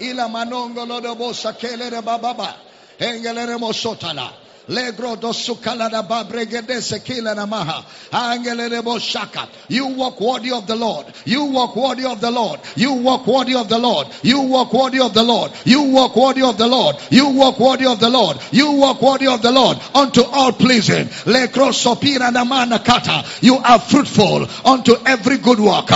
Speaker 2: Ila manongo lodo bosa kelere bababa. Engelere mosotala. You walk worthy of the Lord. You walk worthy of the Lord. You walk worthy of the Lord. You walk worthy of the Lord. You walk worthy of the Lord. You walk worthy of the Lord. You walk worthy of the Lord. Unto all pleasing. You are fruitful unto every good work.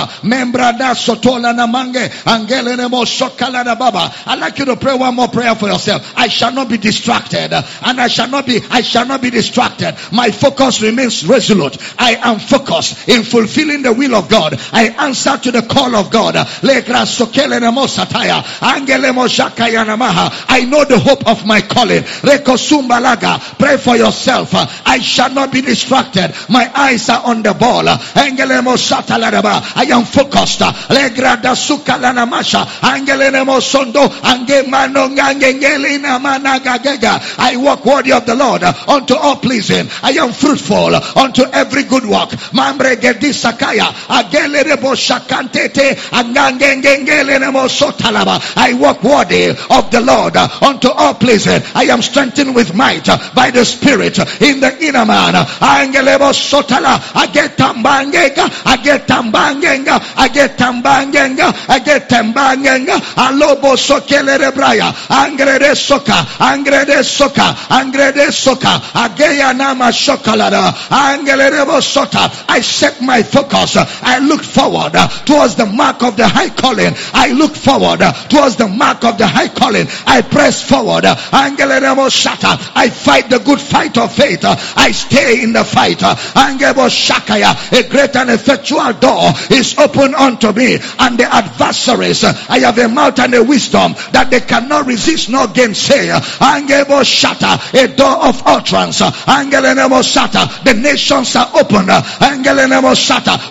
Speaker 2: I'd like you to pray one more prayer for yourself. I shall not be distracted. And I shall not be I shall not be distracted. My focus remains resolute. I am focused in fulfilling the will of God. I answer to the call of God. I know the hope of my calling. Pray for yourself. I shall not be distracted. My eyes are on the ball. I am focused. I walk worthy of the Lord unto all pleasing. I am fruitful unto every good work. Mambre gedisakaya agelerebo shakantete angangengengeleremo sotalaba. I walk worthy of the Lord unto all pleasing. I am strengthened with might by the Spirit in the inner man. Angelebo sotala agetambangega agetambangenga agetambangenga agetambangenga alobo sokelere braya angrede soka angrede soka angrede soka. Ageya nama shokalada. Angelerebo sota. I set my focus. I look forward towards the mark of the high calling. I look forward towards the mark of the high calling. I press forward. Angelerebo shata. I fight the good fight of faith. I stay in the fight. Angebo shakaya. A great and effectual door is open unto me and the adversaries. I have a mouth and a wisdom that they cannot resist nor gainsay. Angebo shata. A door of utterance. Angelenemo the nations are open angelenemo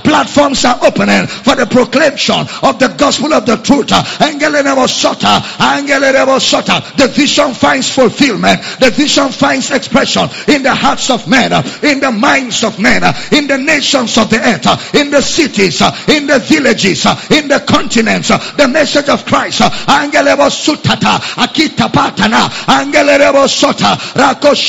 Speaker 2: platforms are opening for the proclamation of the gospel of the truth. Angelenemo shata angelenemo the vision finds fulfillment. The vision finds expression in the hearts of men in the minds of men in the nations of the earth in the cities in the villages in the continents. The message of Christ. Angelebo sutata. Akita patana. Angelebo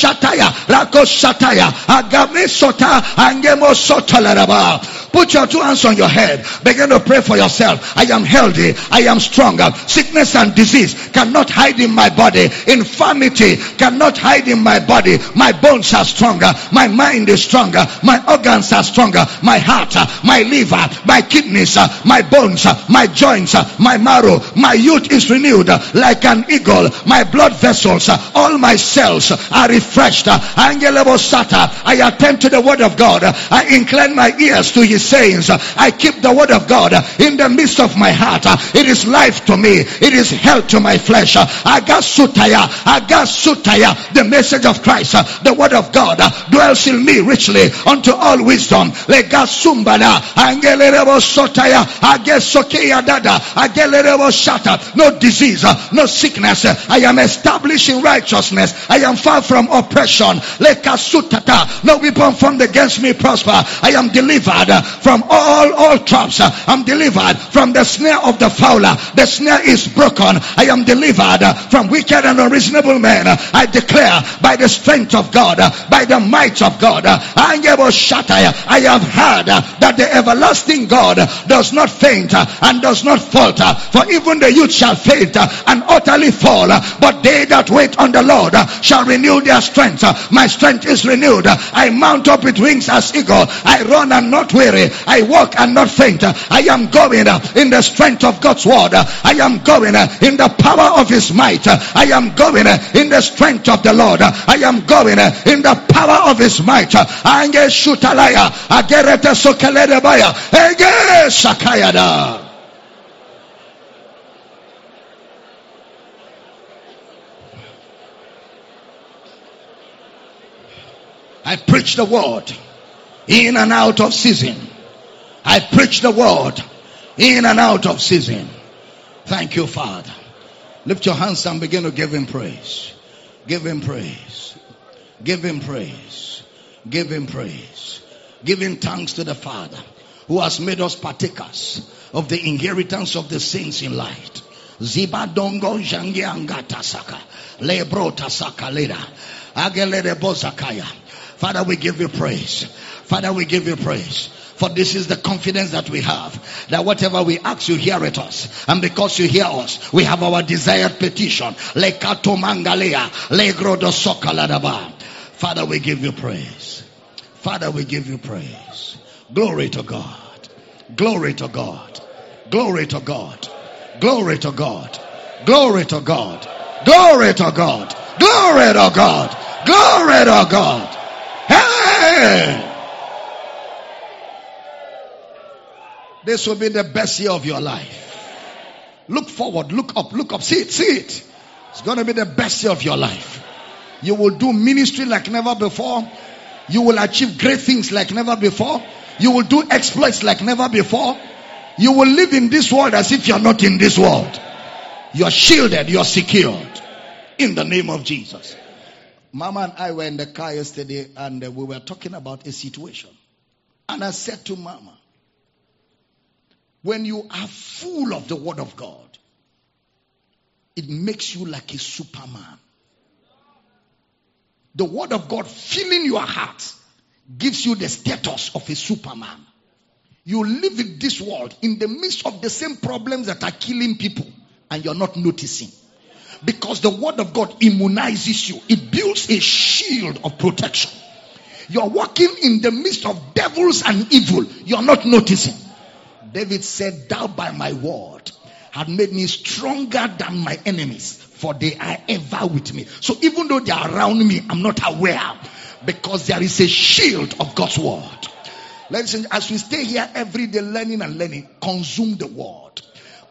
Speaker 2: sota rakoshataya rakoshataya agame sota angemo sotalaraba put your two hands on your head. Begin to pray for yourself. I am healthy. I am stronger. Sickness and disease cannot hide in my body. Infirmity cannot hide in my body. My bones are stronger. My mind is stronger. My organs are stronger. My heart my liver my kidneys my bones my joints my marrow my youth is renewed like an eagle. My blood vessels all my cells are refreshed. I attend to the word of God. I incline my ears to his sayings. I keep the word of God in the midst of my heart. It is life to me. It is health to my flesh. Agasutaya agasutaya. The message of Christ the word of God dwells in me richly unto all wisdom. Legasumbala angelerebo sotaya agesokeya dada agelerebo shata no disease no sickness. I am established in righteousness. I am far from oppression. Lekasutata. No weapon formed against me prosper. I am delivered from all, all traps. Uh, I'm delivered from the snare of the fowler. The snare is broken. I am delivered uh, from wicked and unreasonable men. I declare by the strength of God, uh, by the might of God, I have heard that the everlasting God does not faint and does not falter. For even the youth shall faint and utterly fall. But they that wait on the Lord shall renew their strength. My strength is renewed. I mount up with wings as eagle. I run and not weary. I walk and not faint. I am going in the strength of God's word. I am going in the power of his might. I am going in the strength of the Lord. I am going in the power of his might. I preach the word in and out of season. I preach the word in and out of season. Thank you, Father. Lift your hands and begin to give him praise. Give him praise. Give him praise. Give him praise. Giving thanks to the Father who has made us partakers of the inheritance of the saints in light. Zibadongo jangi angata saka. Lebro tasaka leda. Agelede bozakaya. Father, we give you praise. Father, we give you praise. For this is the confidence that we have that whatever we ask, you hear it us. And because you hear us, we have our desired petition. Father, we give you praise. Father, we give you praise. Glory to God. Glory to God. Glory to God. Glory to God. Glory to God. Glory to God. Glory to God. Glory to God. Hey! This will be the best year of your life. Look forward, look up, look up, see it, see it. It's going to be the best year of your life. You will do ministry like never before. You will achieve great things like never before. You will do exploits like never before. You will live in this world as if you're not in this world. You're shielded, you're secured. In the name of Jesus. Mama and I were in the car yesterday and we were talking about a situation. And I said to Mama, when you are full of the Word of God, it makes you like a superman. The Word of God filling your heart gives you the status of a superman. You live in this world in the midst of the same problems that are killing people, and you're not noticing. Because the Word of God immunizes you, it builds a shield of protection. You're walking in the midst of devils and evil, you're not noticing. David said, Thou by my word had made me stronger than my enemies, for they are ever with me. So even though they are around me, I'm not aware because there is a shield of God's word. Ladies and as we stay here every day learning and learning, consume the word.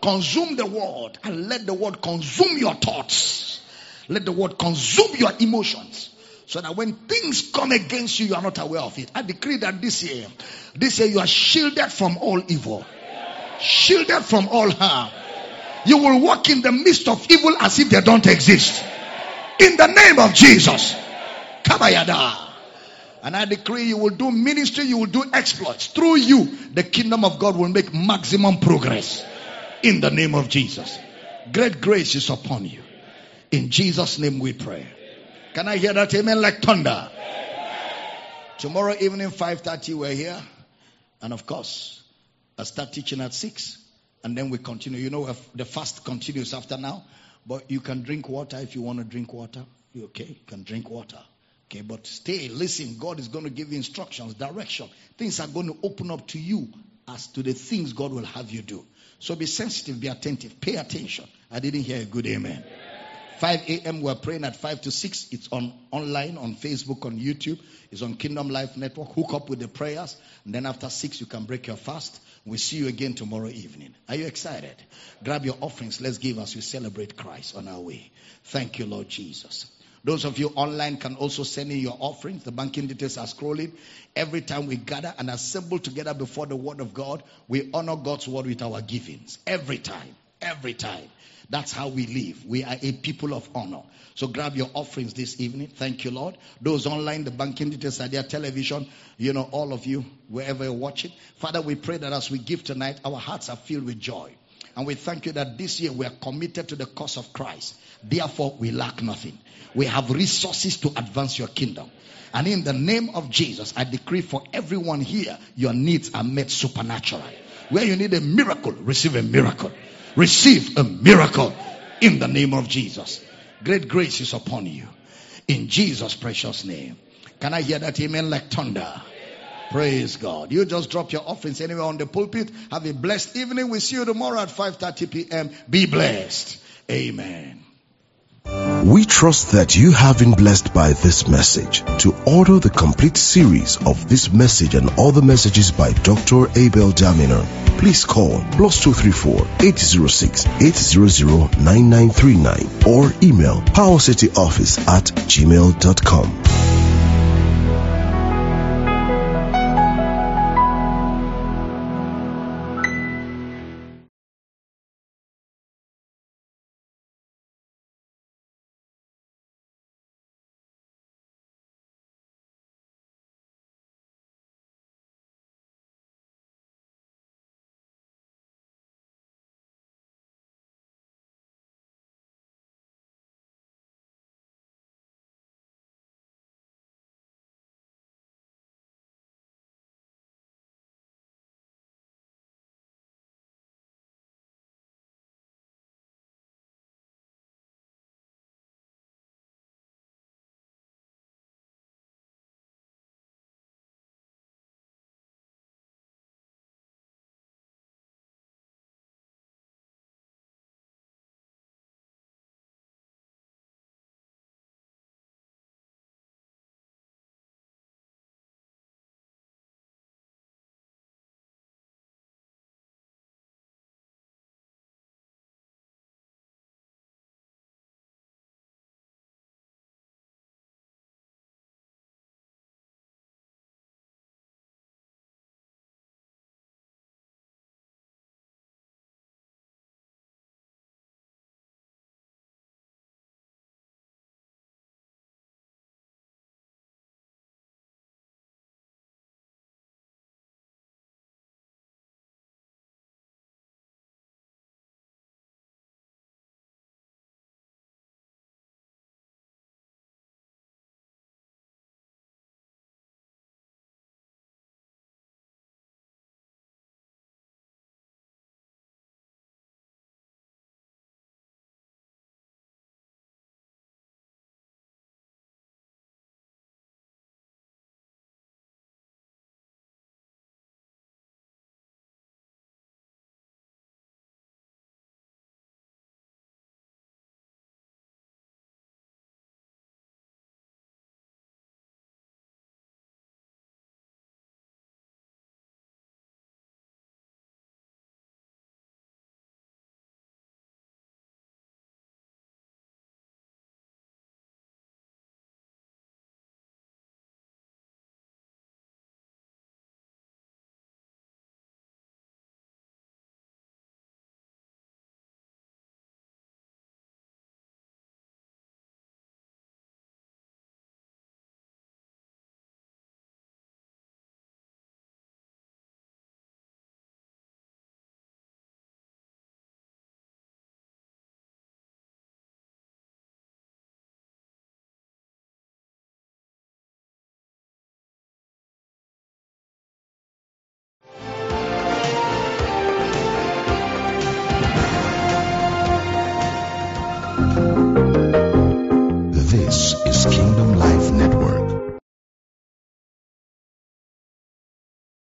Speaker 2: Consume the word and let the word consume your thoughts. Let the word consume your emotions. So that when things come against you, you are not aware of it. I decree that this year, this year you are shielded from all evil. Shielded from all harm. You will walk in the midst of evil as if they don't exist. In the name of Jesus. Kabayada. And I decree you will do ministry, you will do exploits. Through you, the kingdom of God will make maximum progress. In the name of Jesus. Great grace is upon you. In Jesus' name we pray. Can I hear that amen like thunder? Tomorrow evening, 5.30, we're here. And of course, I start teaching at 6. And then we continue. You know, the fast continues after now. But you can drink water if you want to drink water. You okay? You can drink water. Okay, but stay, listen. God is going to give you instructions, direction. Things are going to open up to you as to the things God will have you do. So be sensitive, be attentive, pay attention. I didn't hear a good amen. 5 a.m. We're praying at 5 to 6. It's on online, on Facebook, on YouTube. It's on Kingdom Life Network. Hook up with the prayers. And then after 6, you can break your fast. We'll see you again tomorrow evening. Are you excited? Grab your offerings. Let's give as we celebrate Christ on our way. Thank you, Lord Jesus. Those of you online can also send in your offerings. The banking details are scrolling. Every time we gather and assemble together before the word of God, we honor God's word with our givings. Every time. Every time. That's how we live. We are a people of honor. So grab your offerings this evening. Thank you, Lord. Those online, the banking details are there, television, you know, all of you, wherever you're watching. Father, we pray that as we give tonight, our hearts are filled with joy. And we thank you that this year we are committed to the cause of Christ. Therefore, we lack nothing. We have resources to advance your kingdom. And in the name of Jesus, I decree for everyone here, your needs are met supernaturally. Where you need a miracle, receive a miracle. Receive a miracle in the name of Jesus. Great grace is upon you. In Jesus' precious name. Can I hear that amen like thunder? Praise God. You just drop your offerings anywhere on the pulpit. Have a blessed evening. We see you tomorrow at 5:30 p.m. Be blessed. Amen.
Speaker 3: We trust that you have been blessed by this message. To order the complete series of this message and other messages by Dr. Abel Damina, please call plus 234 806 800 9939 or email powercityoffice at gmail.com.